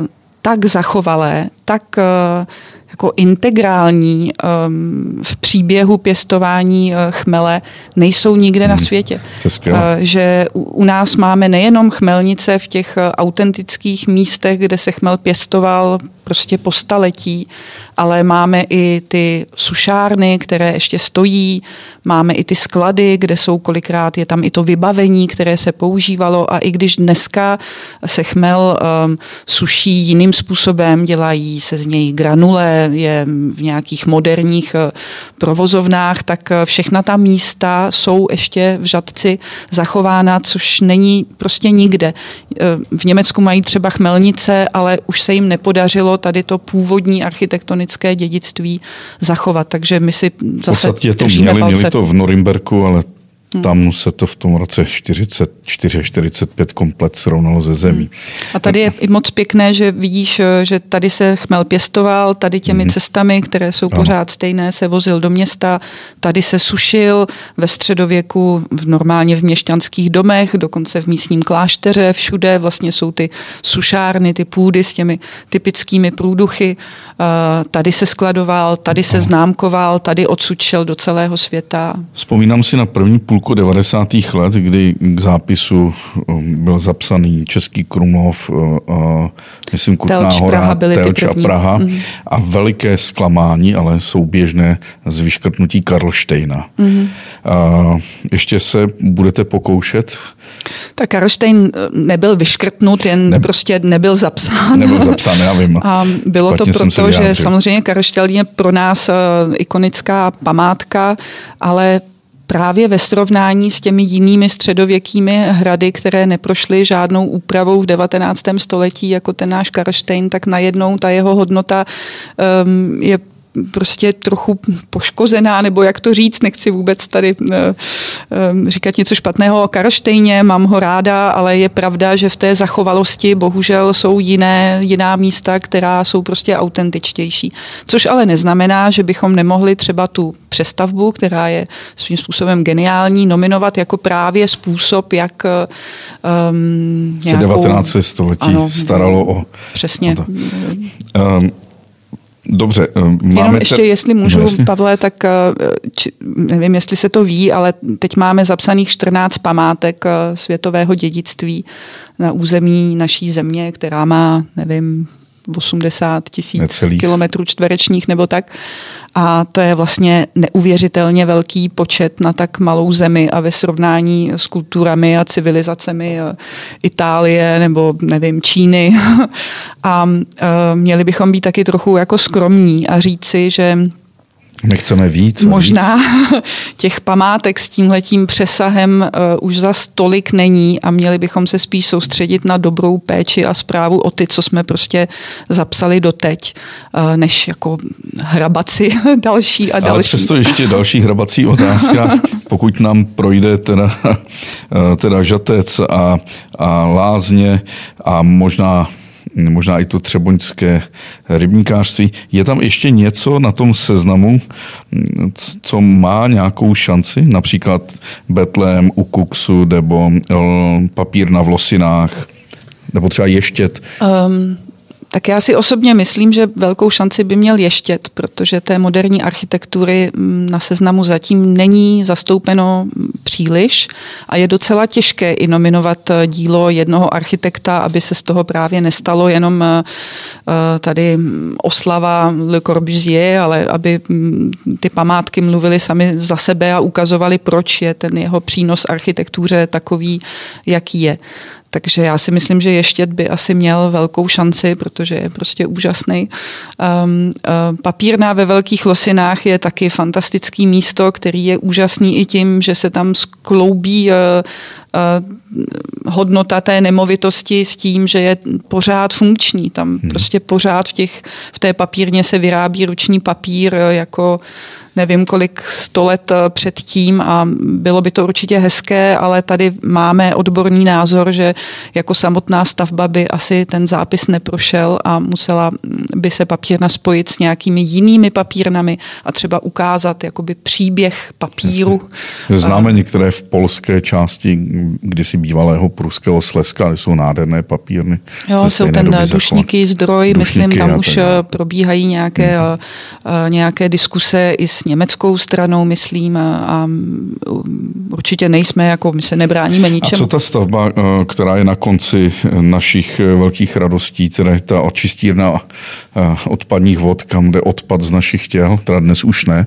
uh, tak zachovalé, tak eh, jako integrální um, v příběhu pěstování uh, chmele nejsou nikde hmm. na světě. Uh, že u, u nás máme nejenom chmelnice v těch uh, autentických místech, kde se chmel pěstoval prostě po staletí, ale máme i ty sušárny, které ještě stojí, máme i ty sklady, kde jsou kolikrát, je tam i to vybavení, které se používalo a i když dneska se chmel um, suší jiným způsobem, dělají se z něj granule, je v nějakých moderních uh, provozovnách, tak uh, všechna ta místa jsou ještě v Žadci zachována, což není prostě nikde. Uh, v Německu mají třeba chmelnice, ale už se jim nepodařilo tady to původní architektonické dědictví zachovat. Takže my si zase v podstatě to měli, měli to v Norimberku, ale Hmm. Tam se to v tom roce 44-45 komplet srovnalo ze zemí. Hmm. A tady je i moc pěkné, že vidíš, že tady se chmel pěstoval, tady těmi hmm. cestami, které jsou ano. pořád stejné, se vozil do města, tady se sušil ve středověku, v, normálně v měšťanských domech, dokonce v místním klášteře, všude vlastně jsou ty sušárny, ty půdy s těmi typickými průduchy. Tady se skladoval, tady se známkoval, tady odsud šel do celého světa. Vzpomínám si na první půl půlku 90. let, kdy k zápisu um, byl zapsaný Český Krumlov, uh, myslím Kutná Telč, hora, Praha byly Telč a Praha mm. a veliké zklamání, ale souběžné z vyškrtnutí Karlštejna. Mm. Ještě se budete pokoušet? Tak Karlštejn eh, nebyl vyškrtnut, jen ne, prostě nebyl zapsán. Nebyl zapsán, já vím. A bylo Špatně to proto, že samozřejmě Karlštejn je pro nás eh, ikonická památka, ale právě ve srovnání s těmi jinými středověkými hrady, které neprošly žádnou úpravou v 19. století, jako ten náš Karlštejn, tak najednou ta jeho hodnota um, je prostě trochu poškozená, nebo jak to říct, nechci vůbec tady uh, uh, říkat něco špatného o Karlštejně, mám ho ráda, ale je pravda, že v té zachovalosti bohužel jsou jiné, jiná místa, která jsou prostě autentičtější. Což ale neznamená, že bychom nemohli třeba tu přestavbu, která je svým způsobem geniální, nominovat jako právě způsob, jak um, nějakou... 19. století ano, staralo o... Přesně. O to. Um, Dobře, eh, máme Jenom ještě, te... jestli můžu, no, Pavle, tak eh, či, nevím, jestli se to ví, ale teď máme zapsaných 14 památek eh, světového dědictví na území naší země, která má, nevím, 80 tisíc kilometrů čtverečních nebo tak. A to je vlastně neuvěřitelně velký počet na tak malou zemi a ve srovnání s kulturami a civilizacemi Itálie nebo nevím, Číny. a měli bychom být taky trochu jako skromní a říci, že Nechceme víc. Možná víc. těch památek s tímhletím přesahem uh, už za stolik není a měli bychom se spíš soustředit na dobrou péči a zprávu o ty, co jsme prostě zapsali doteď, uh, než jako hrabaci další a další. Ale přesto ještě další hrabací otázka, pokud nám projde teda, eh, teda žatec a, a lázně a možná možná i to třeboňské rybníkářství. Je tam ještě něco na tom seznamu, co má nějakou šanci? Například Betlém u Kuksu nebo eh, papír na Vlosinách? Nebo třeba ještět? Um, tak já si osobně myslím, že velkou šanci by měl ještět, protože té moderní architektury mm, na seznamu zatím není zastoupeno příliš a je docela těžké i nominovat eh, dílo jednoho architekta, aby se z toho právě nestalo jenom eh, eh, tady oslava Le Corbusier, ale aby mm, ty památky mluvily sami za sebe a ukazovali, proč je ten jeho přínos architektuře takový, jaký je. Takže já si myslím, že Ještět by asi měl velkou šanci, protože je prostě úžasný. Um, uh, papírna ve Velkých Losinách je taky fantastický místo, který je úžasný i tím, že se tam skloubí uh, uh, hodnota té nemovitosti s tím, že je pořád funkční. Tam hmm. prostě pořád v, těch, v té papírně se vyrábí ruční papír jako nevím kolik sto let eh, předtím a bylo by to určitě hezké, ale tady máme odborný názor, že jako samotná stavba by asi ten zápis neprošel a musela by se papírna spojit s nějakými jinými papírnami a třeba ukázat jakoby příběh papíru. Jasně. Známe některé v polské části kdysi bývalého pruského Slezska, ale jsou nádherné papírny. Jo, jsou ten dušníky zdroj, dušníky myslím, tam už. Eh, probíhají nějaké, hmm. nějaké diskuse i s německou stranou, myslím, a, a určitě nejsme, jako my se nebráníme ničemu. A co ta stavba, eh, která je na konci našich eh, velkých radostí, teda ta očistírna eh, odpadních vod, kam jde odpad z našich těl, teda dnes už ne,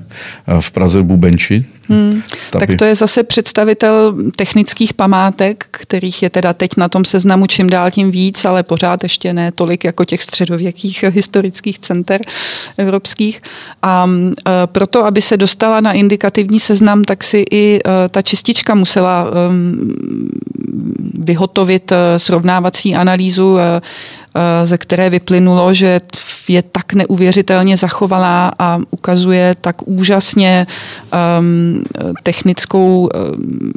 v Praze v Bubenči, Hmm. Tak to je zase představitel technických památek, kterých je teda teď na tom seznamu čím dál tím víc, ale pořád ještě ne tolik jako těch středověkých historických center evropských. A e, proto, aby se dostala na indikativní seznam, tak si i e, ta čistička musela e, vyhotovit srovnávací analýzu ze které vyplynulo, že je tak neuvěřitelně zachovaná a ukazuje tak úžasně um, technickou, um,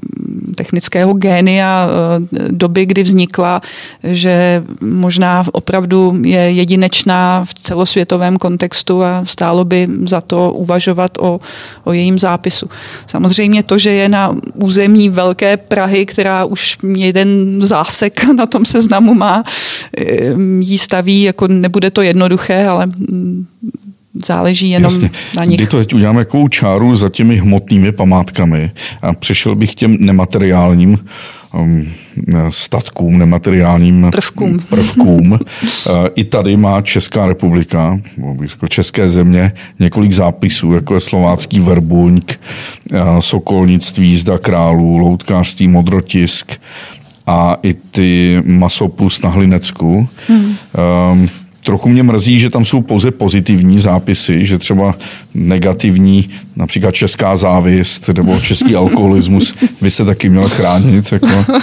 technického génia uh, doby, kdy vznikla, že možná opravdu je jedinečná v celosvětovém kontextu a stálo by za to uvažovat o, o jejím zápisu. Samozřejmě to, že je na území Velké Prahy, která už jeden zásek na tom seznamu má, jí staví, jako nebude to jednoduché, ale záleží jenom Jasně. na nich. Kdy to teď uděláme jakou čáru za těmi hmotnými památkami a přešel bych těm nemateriálním um, statkům, nemateriálním prvkům. prvkům. Uh, I tady má Česká republika, české země, několik zápisů, jako je slovácký verbuňk, uh, sokolnictví, jízda králů, loutkářství, modrotisk, a i ty masopus na Hlinecku. Hmm. Um, trochu mě mrzí, že tam jsou pouze pozitivní zápisy, že třeba negativní, například česká závist nebo český alkoholismus by se taky měl chránit. Jako.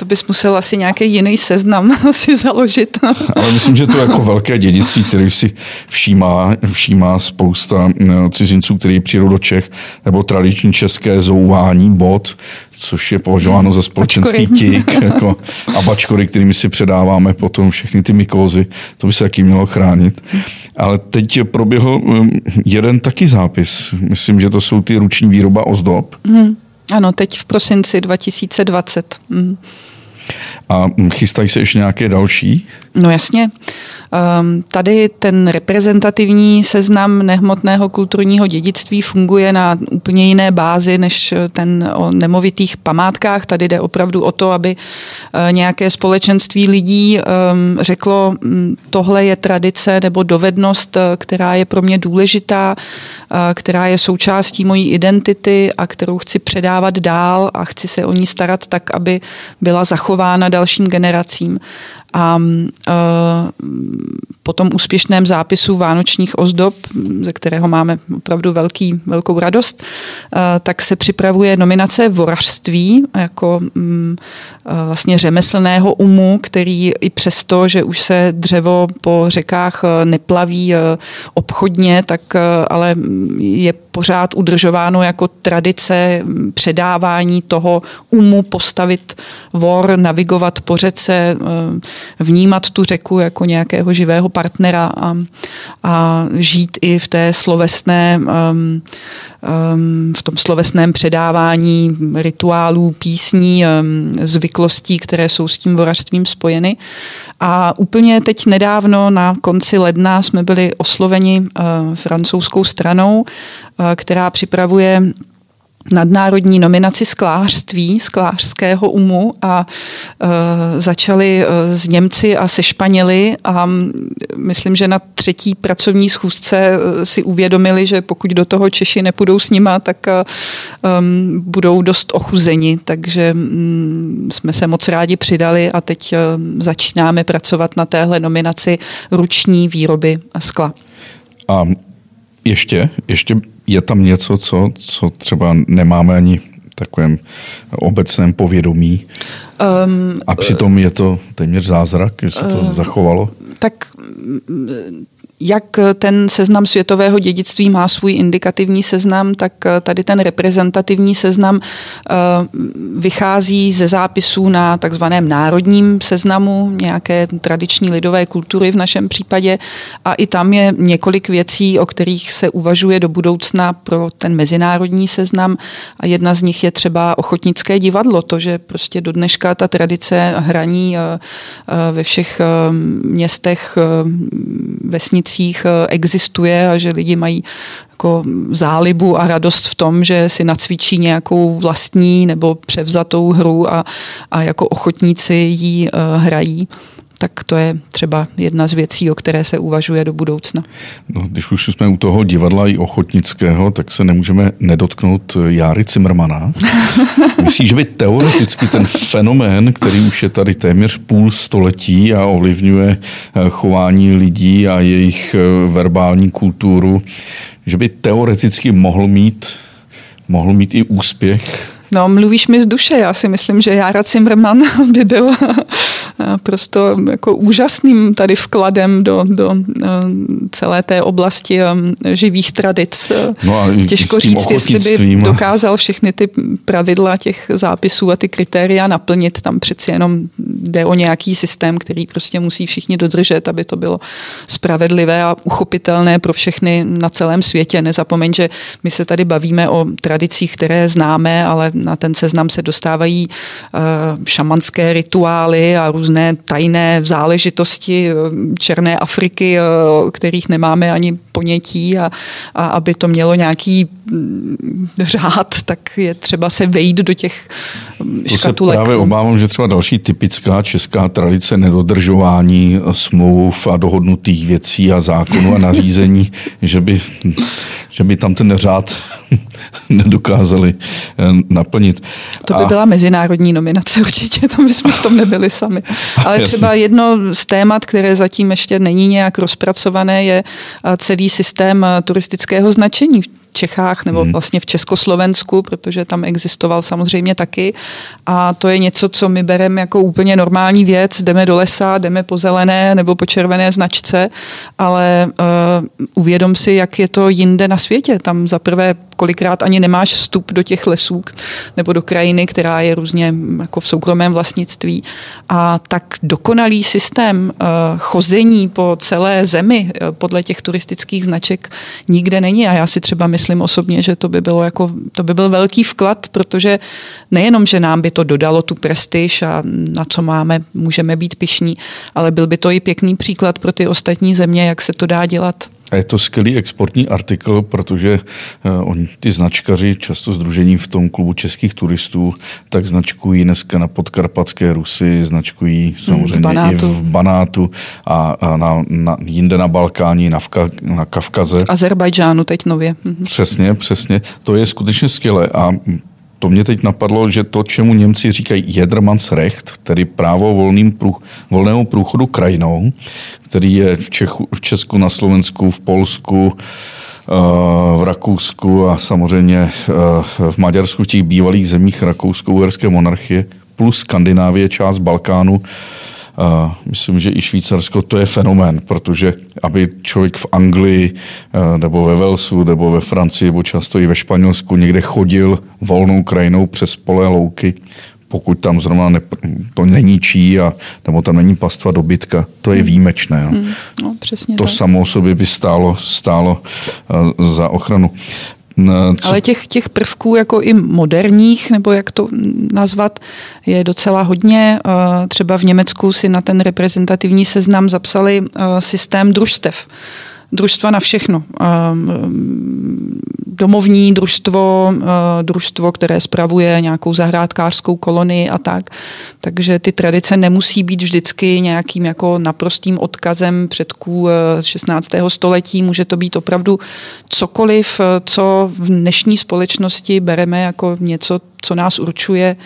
To bys musel asi nějaký jiný seznam si založit. Ale myslím, že to je jako velké dědictví, které si všímá, všímá spousta eh, cizinců, kteří přijdou do Čech, nebo tradiční české zouvání bod, což je považováno za společenský tik, jako, a bačkory, kterými si předáváme potom všechny ty mykózy, to by se taky mělo chránit. Ale teď proběhl eh, jeden taky zápis. Myslím, že to jsou ty ruční výroba ozdob. Hmm. Ano, teď v prosinci 2020. Hmm. A chystají se ještě nějaké další? No jasně. Ehm, tady ten reprezentativní seznam nehmotného kulturního dědictví funguje na úplně jiné bázi než ten o nemovitých památkách. Tady jde opravdu o to, aby eh, nějaké společenství lidí ehm, řeklo, tohle je tradice nebo dovednost, eh, která je pro mě důležitá, eh, která je součástí mojí identity a kterou chci předávat dál a chci se o ní starat tak, aby byla zachována dalším generacím. A uh, po tom úspěšném zápisu vánočních ozdob, ze kterého máme opravdu velký, velkou radost, uh, tak se připravuje nominace vorařství jako um, vlastně řemeslného umu, který i přesto, že už se dřevo po řekách neplaví obchodně, tak ale je pořád udržováno jako tradice předávání toho umu postavit vor, navigovat po řece, eh, vnímat tu řeku jako nějakého živého partnera a, a žít i v té slovesné um, um, v tom slovesném předávání rituálů, písní, um, zvyklostí, které jsou s tím vorařstvím spojeny. A úplně teď nedávno na konci ledna jsme byli osloveni uh, francouzskou stranou, uh, která připravuje nadnárodní nominaci sklářství, sklářského umu a e, začali e, s Němci a se Španěli a myslím, že na třetí pracovní schůzce e, si uvědomili, že pokud do toho Češi nepůjdou s nima, tak e, budou dost ochuzeni, takže m, jsme se moc rádi přidali a teď e, začínáme pracovat na téhle nominaci ruční výroby a skla. A ještě, ještě je tam něco, co, co třeba nemáme ani takovém obecném povědomí. Um, a přitom je to téměř zázrak, že se to uh, zachovalo? Tak jak ten seznam světového dědictví má svůj indikativní seznam, tak tady ten reprezentativní seznam eh, vychází ze zápisů na takzvaném národním seznamu nějaké tradiční lidové kultury v našem případě. A i tam je několik věcí, o kterých se uvažuje do budoucna pro ten mezinárodní seznam. A jedna z nich je třeba ochotnické divadlo, to, že prostě do dneška ta tradice hraní eh, eh, ve všech městech, vesnicích vesnicích eh, existuje a že lidi mají jako zálibu a radost v tom, že si nacvičí nějakou vlastní nebo převzatou hru a, a jako ochotníci ji uh, hrají tak to je třeba jedna z věcí, o které se uvažuje do budoucna. No, když už jsme u toho divadla i ochotnického, tak se nemůžeme nedotknout Járy Cimrmana. Myslíš, že by teoreticky ten fenomén, který už je tady téměř půl století a ovlivňuje eh, chování lidí a jejich eh, verbální kulturu, že by teoreticky mohl mít, mohl mít i úspěch No, mluvíš mi z duše. Já si myslím, že Jára Cimrman by byl prostě jako úžasným tady vkladem do, do eh, celé té oblasti eh, živých tradic. No a Těžko říct, jestli by dokázal všechny ty pravidla těch zápisů a ty kritéria naplnit. Tam přeci jenom jde o nějaký systém, který prostě musí všichni dodržet, aby to bylo spravedlivé a uchopitelné pro všechny na celém světě. Nezapomeň, že my se tady bavíme o tradicích, které známe, ale na ten seznam se dostávají uh, šamanské rituály a různé tajné záležitosti uh, Černé Afriky, o kterých nemáme ani ponětí a, a aby to mělo nějaký mm, řád, tak je třeba se vejít do těch mm, škatulek. To se právě obávám, že třeba další typická česká tradice nedodržování smluv a dohodnutých věcí a zákonů a nařízení, že by, že by tam ten řád nedokázali eh, naplnit. To by a... byla mezinárodní nominace určitě, tam bychom v tom nebyli sami. Ale třeba jedno z témat, které zatím ještě není nějak rozpracované, je eh, celý systém eh, turistického značení Čechách nebo hmm. vlastně v Československu, protože tam existoval samozřejmě taky. A to je něco, co my bereme jako úplně normální věc. Jdeme do lesa, jdeme po zelené nebo po červené značce, ale uh, uvědom si, jak je to jinde na světě. Tam zaprvé kolikrát ani nemáš vstup do těch lesů nebo do krajiny, která je různě jako v soukromém vlastnictví. A tak dokonalý systém uh, chození po celé zemi uh, podle těch turistických značek nikde není. A já si třeba myslím osobně, že to by bylo jako, to by byl velký vklad, protože nejenom, že nám by to dodalo tu prestiž a na co máme, můžeme být pišní, ale byl by to i pěkný příklad pro ty ostatní země, jak se to dá dělat. A je to skvělý exportní artikl, protože uh, oni, ty značkaři, často združení v tom klubu českých turistů, tak značkují dneska na podkarpatské Rusy, značkují samozřejmě v Banátu. i v Banátu a, a na, na, jinde na Balkáni, na, Vka, na Kavkaze. V Azerbajdžánu teď nově. Mhm. Přesně, přesně. To je skutečně skvělé a to mě teď napadlo, že to, čemu Němci říkají Jedermannsrecht, tedy právo volným průch, volného průchodu krajinou, který je v, Čechu, v Česku, na Slovensku, v Polsku, eh, v Rakousku a samozřejmě eh, v Maďarsku, v těch bývalých zemích rakousko-uherské monarchie, plus Skandinávie, část Balkánu, myslím, že i Švýcarsko to je fenomén, protože aby člověk v Anglii eh, nebo ve Velsu nebo ve Francii nebo často i ve Španělsku někde chodil volnou krajinou přes pole louky, pokud tam zrovna ne, to neníčí a, nebo tam není pastva dobytka, to je hmm. výjimečné. No. Hmm. No, přesně to tak. samo o sobě by stálo, stálo uh, za ochranu. Co? Ale těch, těch prvků jako i moderních, nebo jak to nazvat, je docela hodně. Eh, třeba v Německu si na ten reprezentativní seznam zapsali eh, systém družstev družstva na všechno. Um, domovní družstvo, uh, družstvo, které spravuje nějakou zahrádkářskou kolonii a tak. Takže ty tradice nemusí být vždycky nějakým jako naprostým odkazem předků z 16. století. Může to být opravdu cokoliv, co v dnešní společnosti bereme jako něco, co nás určuje,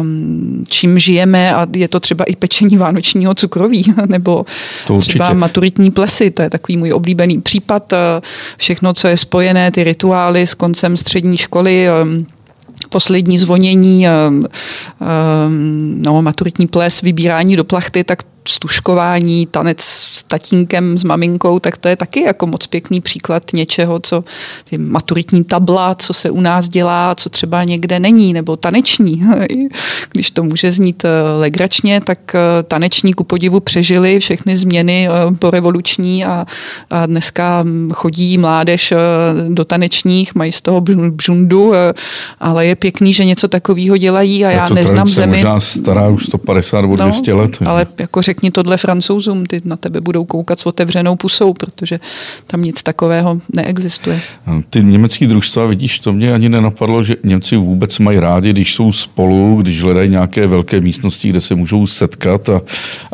um, čím žijeme a je to třeba i pečení vánočního cukroví nebo to třeba maturitní plesy, to je takový můj oblíbený případ, uh, všechno, co je spojené, ty rituály s koncem střední školy, um, poslední zvonění, um, no, maturitní ples, vybírání do plachty, tak stuškování, tanec s tatínkem, s maminkou, tak to je taky jako moc pěkný příklad něčeho, co ty maturitní tabla, co se u nás dělá, co třeba někde není, nebo taneční. Když to může znít eh, legračně, tak eh, taneční ku podivu přežili všechny změny eh, po revoluční a, a dneska hm, chodí mládež do tanečních, mají z toho bžundu, ale je pěkný, že něco takového dělají a já neznám zemi. možná stará už 150 nebo 200 no, let. Ale jako řekni tohle francouzům, ty na tebe budou koukat s otevřenou pusou, protože tam nic takového neexistuje. Ty německý družstva, vidíš, to mě ani nenapadlo, že Němci vůbec mají rádi, když jsou spolu, když hledají nějaké velké místnosti, kde se můžou setkat a,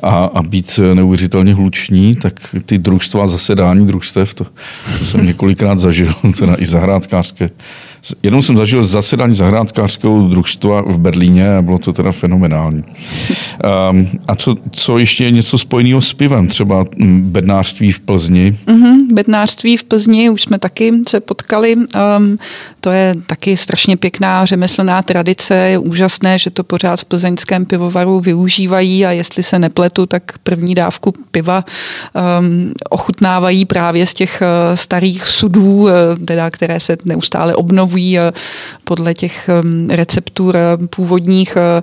a, a být neuvěřitelně hluční, tak ty družstva, zasedání družstev, to, to jsem několikrát zažil, teda i zahrádkářské Jednou jsem zažil zasedání zahrádkářského družstva v Berlíně a bylo to teda fenomenální. Um, a co, co ještě je něco spojeného s pivem? Třeba mm, bednářství v Plzni? Mm-hmm, bednářství v Plzni, už jsme taky se potkali. Um, to je taky strašně pěkná řemeslná tradice. Je úžasné, že to pořád v plzeňském pivovaru využívají a jestli se nepletu, tak první dávku piva um, ochutnávají právě z těch uh, starých sudů, uh, teda, které se neustále obnovují upravují eh, podle těch receptur eh, původních. Eh,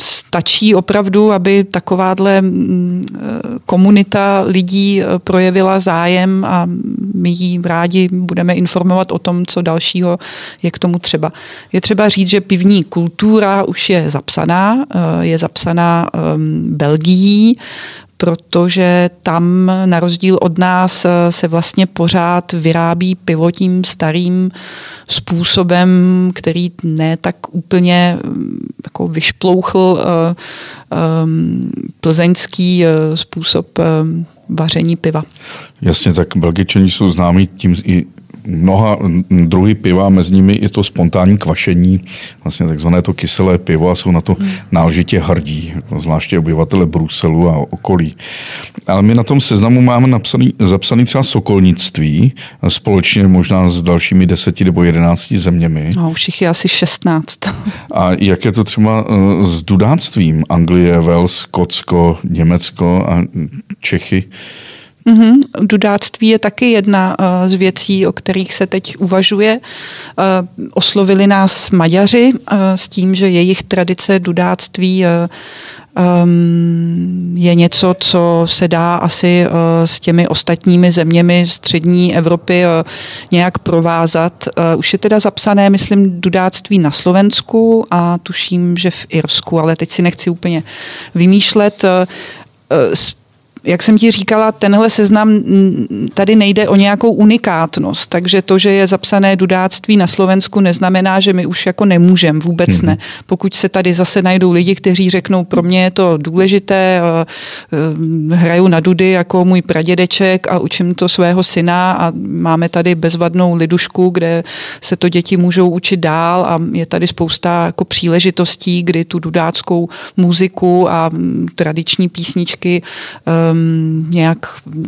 stačí opravdu, aby takováhle mm, komunita lidí projevila zájem a my jí rádi budeme informovat o tom, co dalšího je k tomu třeba. Je třeba říct, že pivní kultura už je zapsaná, je zapsaná Belgií, protože tam na rozdíl od nás eh, se vlastně pořád vyrábí pivo tím starým způsobem, který ne tak úplně mm, jako vyšplouchl um, plzeňský uh, způsob vaření piva. Jasně, tak Belgičani jsou známí tím i mnoha druhy piva, mezi nimi je to spontánní kvašení, vlastně takzvané to kyselé pivo a jsou na to hmm. náležitě hrdí, jako zvláště obyvatele Bruselu a okolí. Ale my na tom seznamu máme napsaný, zapsaný třeba sokolnictví, společně možná s dalšími deseti nebo jedenácti zeměmi. No, už jich je asi šestnáct. A jak je to třeba eh, s dudáctvím? Anglie, Wales, Skotsko, Německo a Čechy? Mm-hmm. Dudáctví je taky jedna uh, z věcí, o kterých se teď uvažuje. Uh, oslovili nás Maďaři uh, s tím, že jejich tradice dudáctví um, je něco, co se dá asi uh, s těmi ostatními zeměmi střední Evropy uh, nějak provázat. Uh, už je teda zapsané, myslím, dudáctví na Slovensku a tuším, že v Irsku, ale teď si nechci úplně vymýšlet. Uh, jak jsem ti říkala, tenhle seznam tady nejde o nějakou unikátnost, takže to, že je zapsané dudáctví na Slovensku, neznamená, že my už jako nemůžeme, vůbec mm-hmm. ne. Pokud se tady zase najdou lidi, kteří řeknou, pro mě je to důležité, hraju na dudy jako můj pradědeček a učím to svého syna a máme tady bezvadnou lidušku, kde se to děti můžou učit dál a je tady spousta jako příležitostí, kdy tu dudáckou muziku a tradiční písničky um, nějak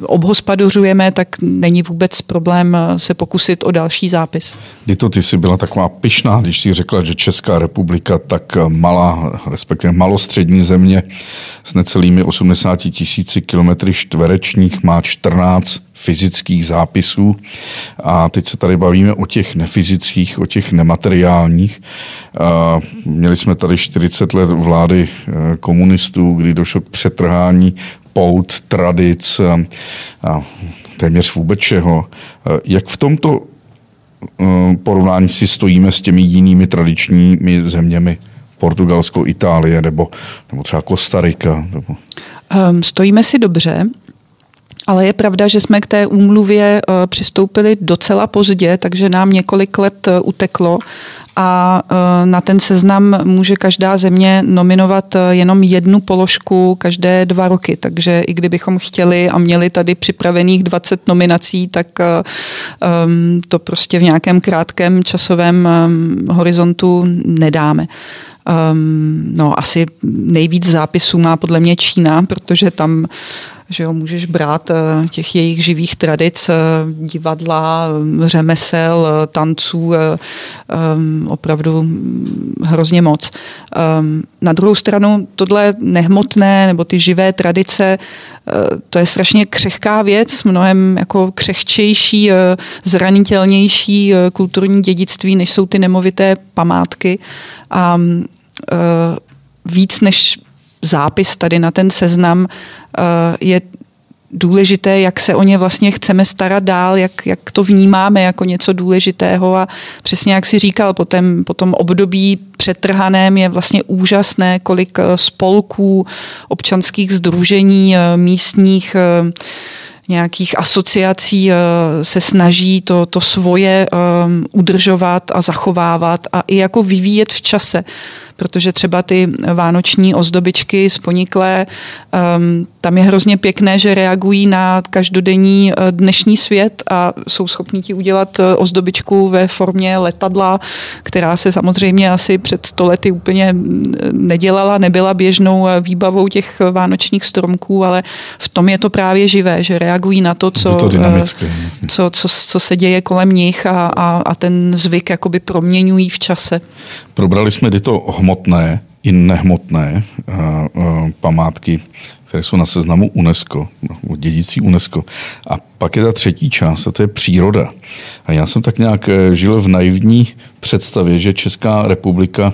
obhospodařujeme, tak není vůbec problém eh, se pokusit o další zápis. Dito, ty jsi byla taková pyšná, když jsi řekla, že Česká republika tak malá, respektive malostřední země s necelými 80 tisíci kilometry čtverečních má 14 fyzických zápisů. A teď se tady bavíme o těch nefyzických, o těch nemateriálních. Měli jsme tady 40 let vlády eh, komunistů, kdy došlo k přetrhání pout, tradic a téměř vůbec čeho. Jak v tomto eh, porovnání si stojíme s těmi jinými tradičními zeměmi? Portugalsko, Itálie nebo, nebo třeba Kostarika? Nebo... Um, stojíme si dobře. Ale je pravda, že jsme k té úmluvě přistoupili docela pozdě, takže nám několik let uteklo a e, na ten seznam může každá země nominovat e, jenom jednu položku každé dva roky. Takže i kdybychom chtěli a měli tady připravených 20 nominací, tak e, to prostě v nějakém krátkém časovém horizontu nedáme. No, asi nejvíc zápisů má podle mě Čína, protože tam že jo, můžeš brát eh, těch jejich živých tradic, eh, divadla, řemesel, eh, tanců, opravdu hrozně moc. Na druhou stranu tohle nehmotné nebo ty živé tradice, to je strašně křehká věc, mnohem jako křehčejší, zranitelnější kulturní dědictví, než jsou ty nemovité památky. A víc než zápis tady na ten seznam eh, je důležité, jak se o ně vlastně chceme starat dál, jak, jak to vnímáme jako něco důležitého a přesně jak si říkal, po, tém, po tom období přetrhaném je vlastně úžasné, kolik eh, spolků, občanských združení, eh, místních nějakých asociací se snaží to, to svoje udržovat a zachovávat a i jako vyvíjet v čase protože třeba ty vánoční ozdobičky sponiklé, um, tam je hrozně pěkné, že reagují na každodenní uh, dnešní svět a jsou schopni ti udělat uh, ozdobičku ve formě letadla, která se samozřejmě asi před stolety úplně nedělala, nebyla běžnou uh, výbavou těch vánočních stromků, ale v tom je to právě živé, že reagují na to, co, to co, co, co se děje kolem nich a, a, a ten zvyk jakoby proměňují v čase. Probrali jsme tyto hmotné i nehmotné uh, uh, památky, které jsou na seznamu UNESCO, dědící UNESCO. A pak je ta třetí část, a to je příroda. A já jsem tak nějak eh, žil v naivní představě, že Česká republika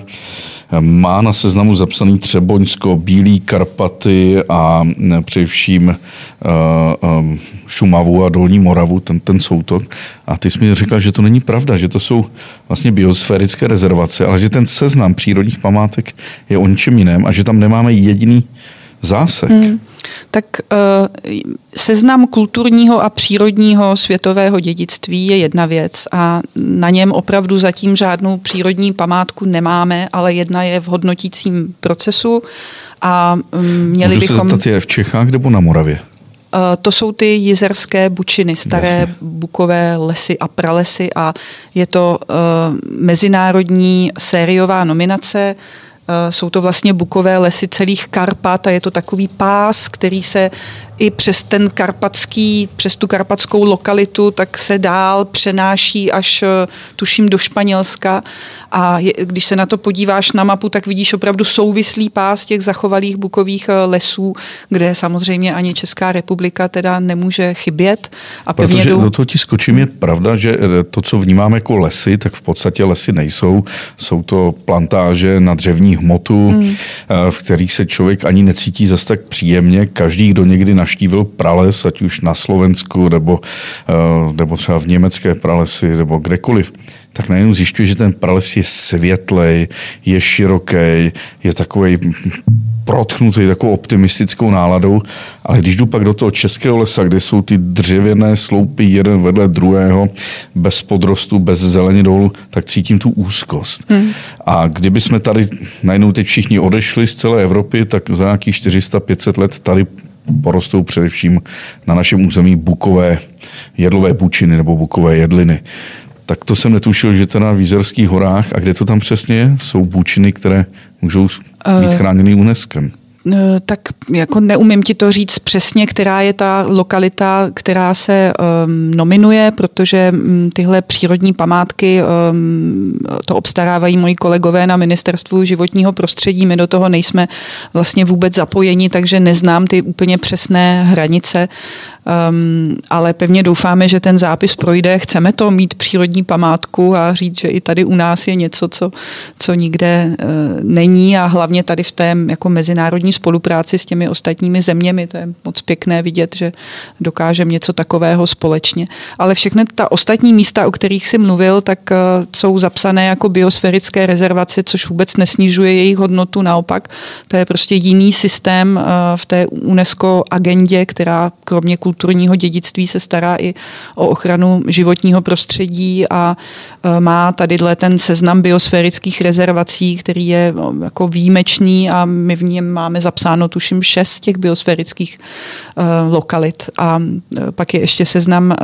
má na seznamu zapsaný Třeboňsko, Bílý Karpaty a především uh, um, Šumavu a Dolní Moravu, ten, ten soutok. A ty jsi mi řekla, že to není pravda, že to jsou vlastně biosférické rezervace, ale že ten seznam přírodních památek je o ničem jiném a že tam nemáme jediný zásek. Hmm. Tak uh, seznam kulturního a přírodního světového dědictví je jedna věc a na něm opravdu zatím žádnou přírodní památku nemáme, ale jedna je v hodnotícím procesu a um, měli Můžu bychom... se zeptat, je v Čechách nebo na Moravě? Uh, to jsou ty jizerské bučiny, staré Jasně. bukové lesy a pralesy a je to uh, mezinárodní sériová nominace Eh, jsou to vlastně bukové lesy celých Karpat a je to takový pás, který se i přes ten karpatský, přes tu karpatskou lokalitu, tak se dál přenáší až eh, tuším do Španělska a je, když se na to podíváš na mapu, tak vidíš opravdu souvislý pás těch zachovalých bukových eh, lesů, kde samozřejmě ani Česká republika teda nemůže chybět. A Protože jdou... do toho ti skočím, je pravda, že eh, to, co vnímáme jako lesy, tak v podstatě lesy nejsou. Jsou to plantáže na dřevní hmotu, hmm. v kterých se člověk ani necítí zase tak příjemně. Každý, kdo někdy na naštívil prales, ať už na Slovensku, nebo, eh, nebo třeba v německé pralesy, nebo kdekoliv, tak najednou zjišťuje, že ten prales je světlej, je široký, je takový protchnutý takovou optimistickou náladou, ale když jdu pak do toho českého lesa, kde jsou ty dřevěné sloupy jeden vedle druhého, bez podrostu, bez zelení dolů, tak cítím tu úzkost. Hmm. A kdyby jsme tady najednou teď všichni odešli z celé Evropy, tak za nějakých 400-500 let tady porostou především na našem území bukové jedlové bučiny nebo bukové jedliny. Tak to jsem netušil, že teda v Jízerských horách, a kde to tam přesně je, jsou bučiny, které můžou být eh, chráněny UNESCO. Eh, tak jako neumím ti to říct přesně, která je ta lokalita, která se um, nominuje, protože um, tyhle přírodní památky um, to obstarávají moji kolegové na ministerstvu životního prostředí. My do toho nejsme vlastně vůbec zapojeni, takže neznám ty úplně přesné hranice um, ale pevně doufáme, že ten zápis projde. Chceme to mít přírodní památku a říct, že i tady u nás je něco, co, co nikde uh, není a hlavně tady v té jako mezinárodní spolupráci s těmi ostatními zeměmi. To je moc pěkné vidět, že dokážeme něco takového společně. Ale všechny ta ostatní místa, o kterých jsi mluvil, tak uh, jsou zapsané jako biosférické rezervace, což vůbec nesnižuje jejich hodnotu, naopak to je prostě jiný systém uh, v té UNESCO agendě, která kromě kultury kulturního dědictví se stará i o ochranu životního prostředí a má tady ten seznam biosférických rezervací, který je no, jako výjimečný a my v něm máme zapsáno tuším šest těch biosférických lokalit. A pak je ještě seznam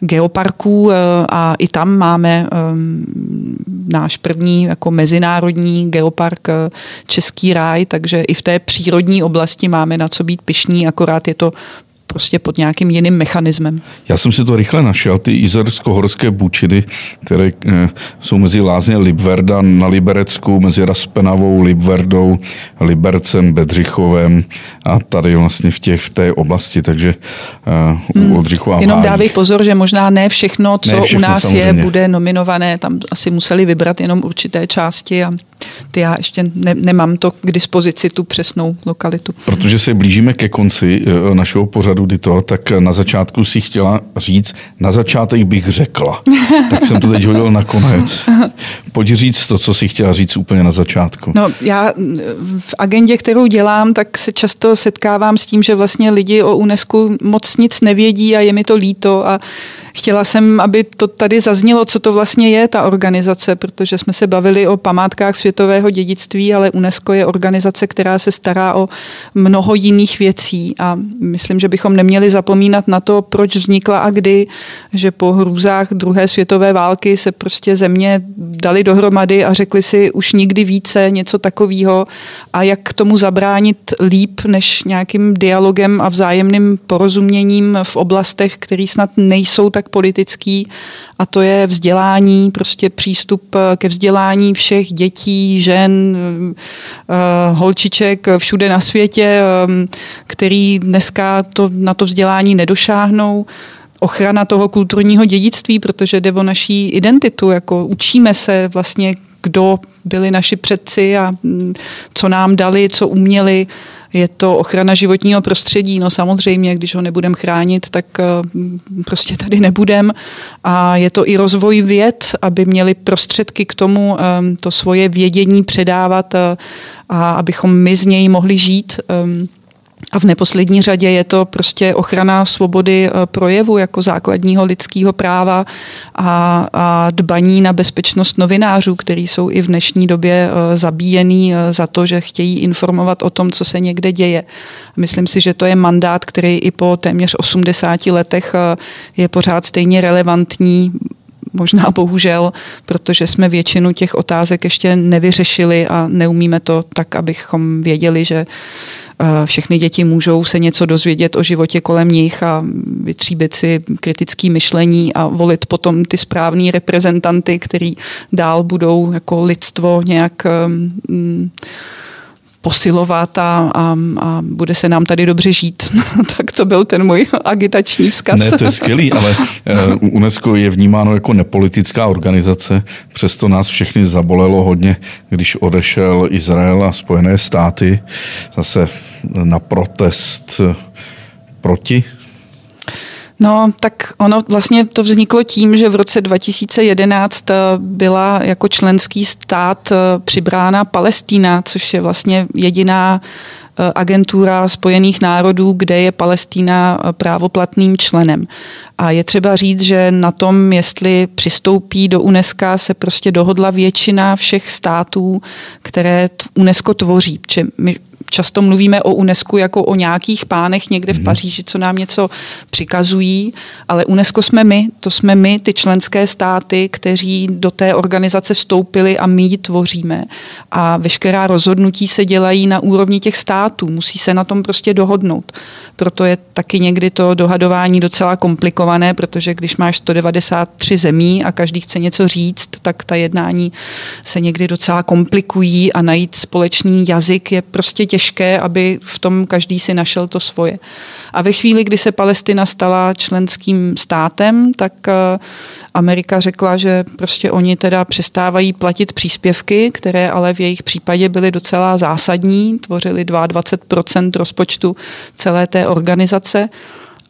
geoparků a i tam máme náš první jako mezinárodní geopark Český ráj, takže i v té přírodní oblasti máme na co být pišní, akorát je to prostě pod nějakým jiným mechanismem. Já jsem si to rychle našel, ty izersko-horské bučiny, které eh, jsou mezi lázně Libverda na Liberecku, mezi Raspenavou, Libverdou, Libercem, Bedřichovem a tady vlastně v, těch, v té oblasti, takže uh, hmm. Oldřichova Jenom dávej pozor, že možná ne všechno, co ne všechno, u nás samozřejmě. je, bude nominované, tam asi museli vybrat jenom určité části a ty já ještě ne, nemám to k dispozici, tu přesnou lokalitu. Protože se blížíme ke konci eh, našeho pořadu Dito, tak na začátku si chtěla říct, na začátek bych řekla, tak jsem to teď hodil na konec. Pojď říct to, co si chtěla říct úplně na začátku. No, já v agendě, kterou dělám, tak se často setkávám s tím, že vlastně lidi o UNESCO moc nic nevědí a je mi to líto a chtěla jsem, aby to tady zaznělo, co to vlastně je ta organizace, protože jsme se bavili o památkách světového dědictví, ale UNESCO je organizace, která se stará o mnoho jiných věcí. A myslím, že bychom neměli zapomínat na to, proč vznikla a kdy, že po hrůzách druhé světové války se prostě země dali dohromady a řekli si už nikdy více něco takového. A jak k tomu zabránit líp než nějakým dialogem a vzájemným porozuměním v oblastech, které snad nejsou tak politický. A to je vzdělání, prostě přístup ke vzdělání všech dětí, žen, eh, holčiček všude na světě, eh, který dneska to, na to vzdělání nedošáhnou. Ochrana toho kulturního dědictví, protože jde o naší identitu, jako učíme se vlastně, kdo byli naši předci a mm, co nám dali, co uměli. Je to ochrana životního prostředí, no samozřejmě, když ho nebudeme chránit, tak eh, prostě tady nebudem. A je to i rozvoj věd, aby měli prostředky k tomu eh, to svoje vědění předávat eh, a abychom my z něj mohli žít. A v neposlední řadě je to prostě ochrana svobody eh, projevu jako základního lidského práva a, a dbaní na bezpečnost novinářů, kteří jsou i v dnešní době eh, zabíjený eh, za to, že chtějí informovat o tom, co se někde děje. Myslím si, že to je mandát, který i po téměř 80 letech je pořád stejně relevantní možná bohužel, protože jsme většinu těch otázek ještě nevyřešili a neumíme to tak, abychom věděli, že Eh, všechny děti můžou se něco dozvědět o životě kolem nich a vytříbit si kritické myšlení a volit potom ty správní reprezentanty, který dál budou jako lidstvo nějak um, posilovat a, a, a bude se nám tady dobře žít. tak to byl ten můj agitační vzkaz. Ne, to je skvělý, ale eh, UNESCO je vnímáno jako nepolitická organizace, přesto nás všechny zabolelo hodně, když odešel Izrael a Spojené státy zase na protest proti No, tak ono vlastně to vzniklo tím, že v roce 2011 eh, byla jako členský stát eh, přibrána Palestína, což je vlastně jediná eh, agentura Spojených národů, kde je Palestína právoplatným členem. A je třeba říct, že na tom, jestli přistoupí do UNESCO, se prostě dohodla většina všech států, které UNESCO tvoří. Protože my často mluvíme o UNESCO jako o nějakých pánech někde v mhm. Paříži, co nám něco přikazují, ale UNESCO jsme my, to jsme my, ty členské státy, kteří do té organizace vstoupili a my ji tvoříme. A veškerá rozhodnutí se dělají na úrovni těch států, musí se na tom prostě dohodnout. Proto je taky někdy to dohadování docela komplikované, protože když máš 193 zemí a každý chce něco říct, tak ta jednání se někdy docela komplikují a najít společný jazyk je prostě těžké, aby v tom každý si našel to svoje. A ve chvíli, kdy se Palestina stala členským státem, tak eh, Amerika řekla, že prostě oni teda přestávají platit příspěvky, které ale v jejich případě byly docela zásadní, tvořily 22% rozpočtu celé té organizace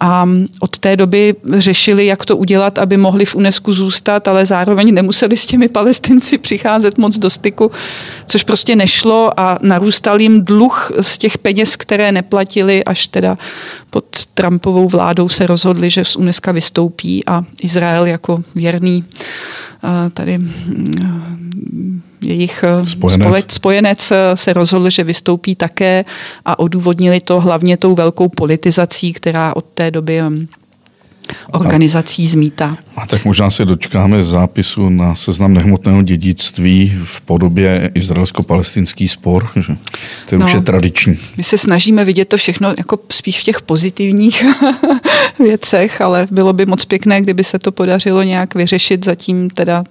a od té doby řešili, jak to udělat, aby mohli v UNESCO zůstat, ale zároveň nemuseli s těmi palestinci přicházet moc do styku, což prostě nešlo a narůstal jim dluh z těch peněz, které neplatili, až teda pod Trumpovou vládou se rozhodli, že z UNESCO vystoupí a Izrael jako věrný tady mm, jejich spojenec. spojenec se rozhodl, že vystoupí také a odůvodnili to hlavně tou velkou politizací, která od té doby mm, organizací zmítá. A tak možná se dočkáme zápisu na seznam nehmotného dědictví v podobě izraelsko-palestinský spor, že to no, už je tradiční. My se snažíme vidět to všechno jako spíš v těch pozitivních věcech, ale bylo by moc pěkné, kdyby se to podařilo nějak vyřešit, zatím teda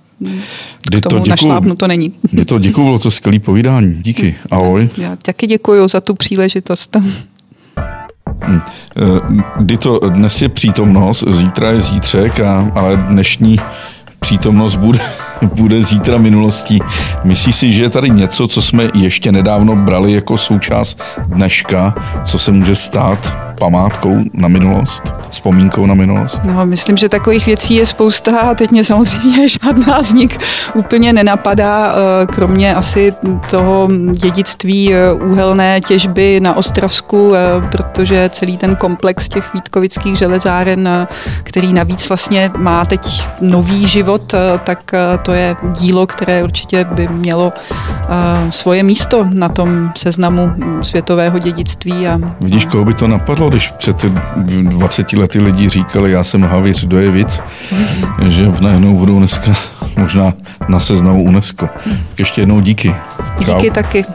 k tomu to našlápnu to není. Je to děkuju, bylo to skvělé povídání. Díky, ahoj. Já taky děkuji za tu příležitost. Hm. Eh, kdy to dnes je přítomnost, zítra je zítřek, a, ale dnešní přítomnost bude, bude zítra minulostí. Myslíš si, že je tady něco, co jsme ještě nedávno brali jako součást dneška, co se může stát památkou na minulost, vzpomínkou na minulost? No, myslím, že takových věcí je spousta a teď mě samozřejmě žádná z nich úplně nenapadá, eh, kromě asi toho dědictví eh, úhelné těžby na Ostravsku, eh, protože celý ten komplex těch Vítkovických železáren, který navíc vlastně má teď nový život, tak to je dílo, které určitě by mělo svoje místo na tom seznamu světového dědictví. A, Vidíš, koho by to napadlo? Když před 20 lety lidi říkali, já jsem Havíř, do je víc, mm-hmm. že najednou budou dneska možná na seznamu UNESCO. Ještě jednou díky. Díky Čau. taky.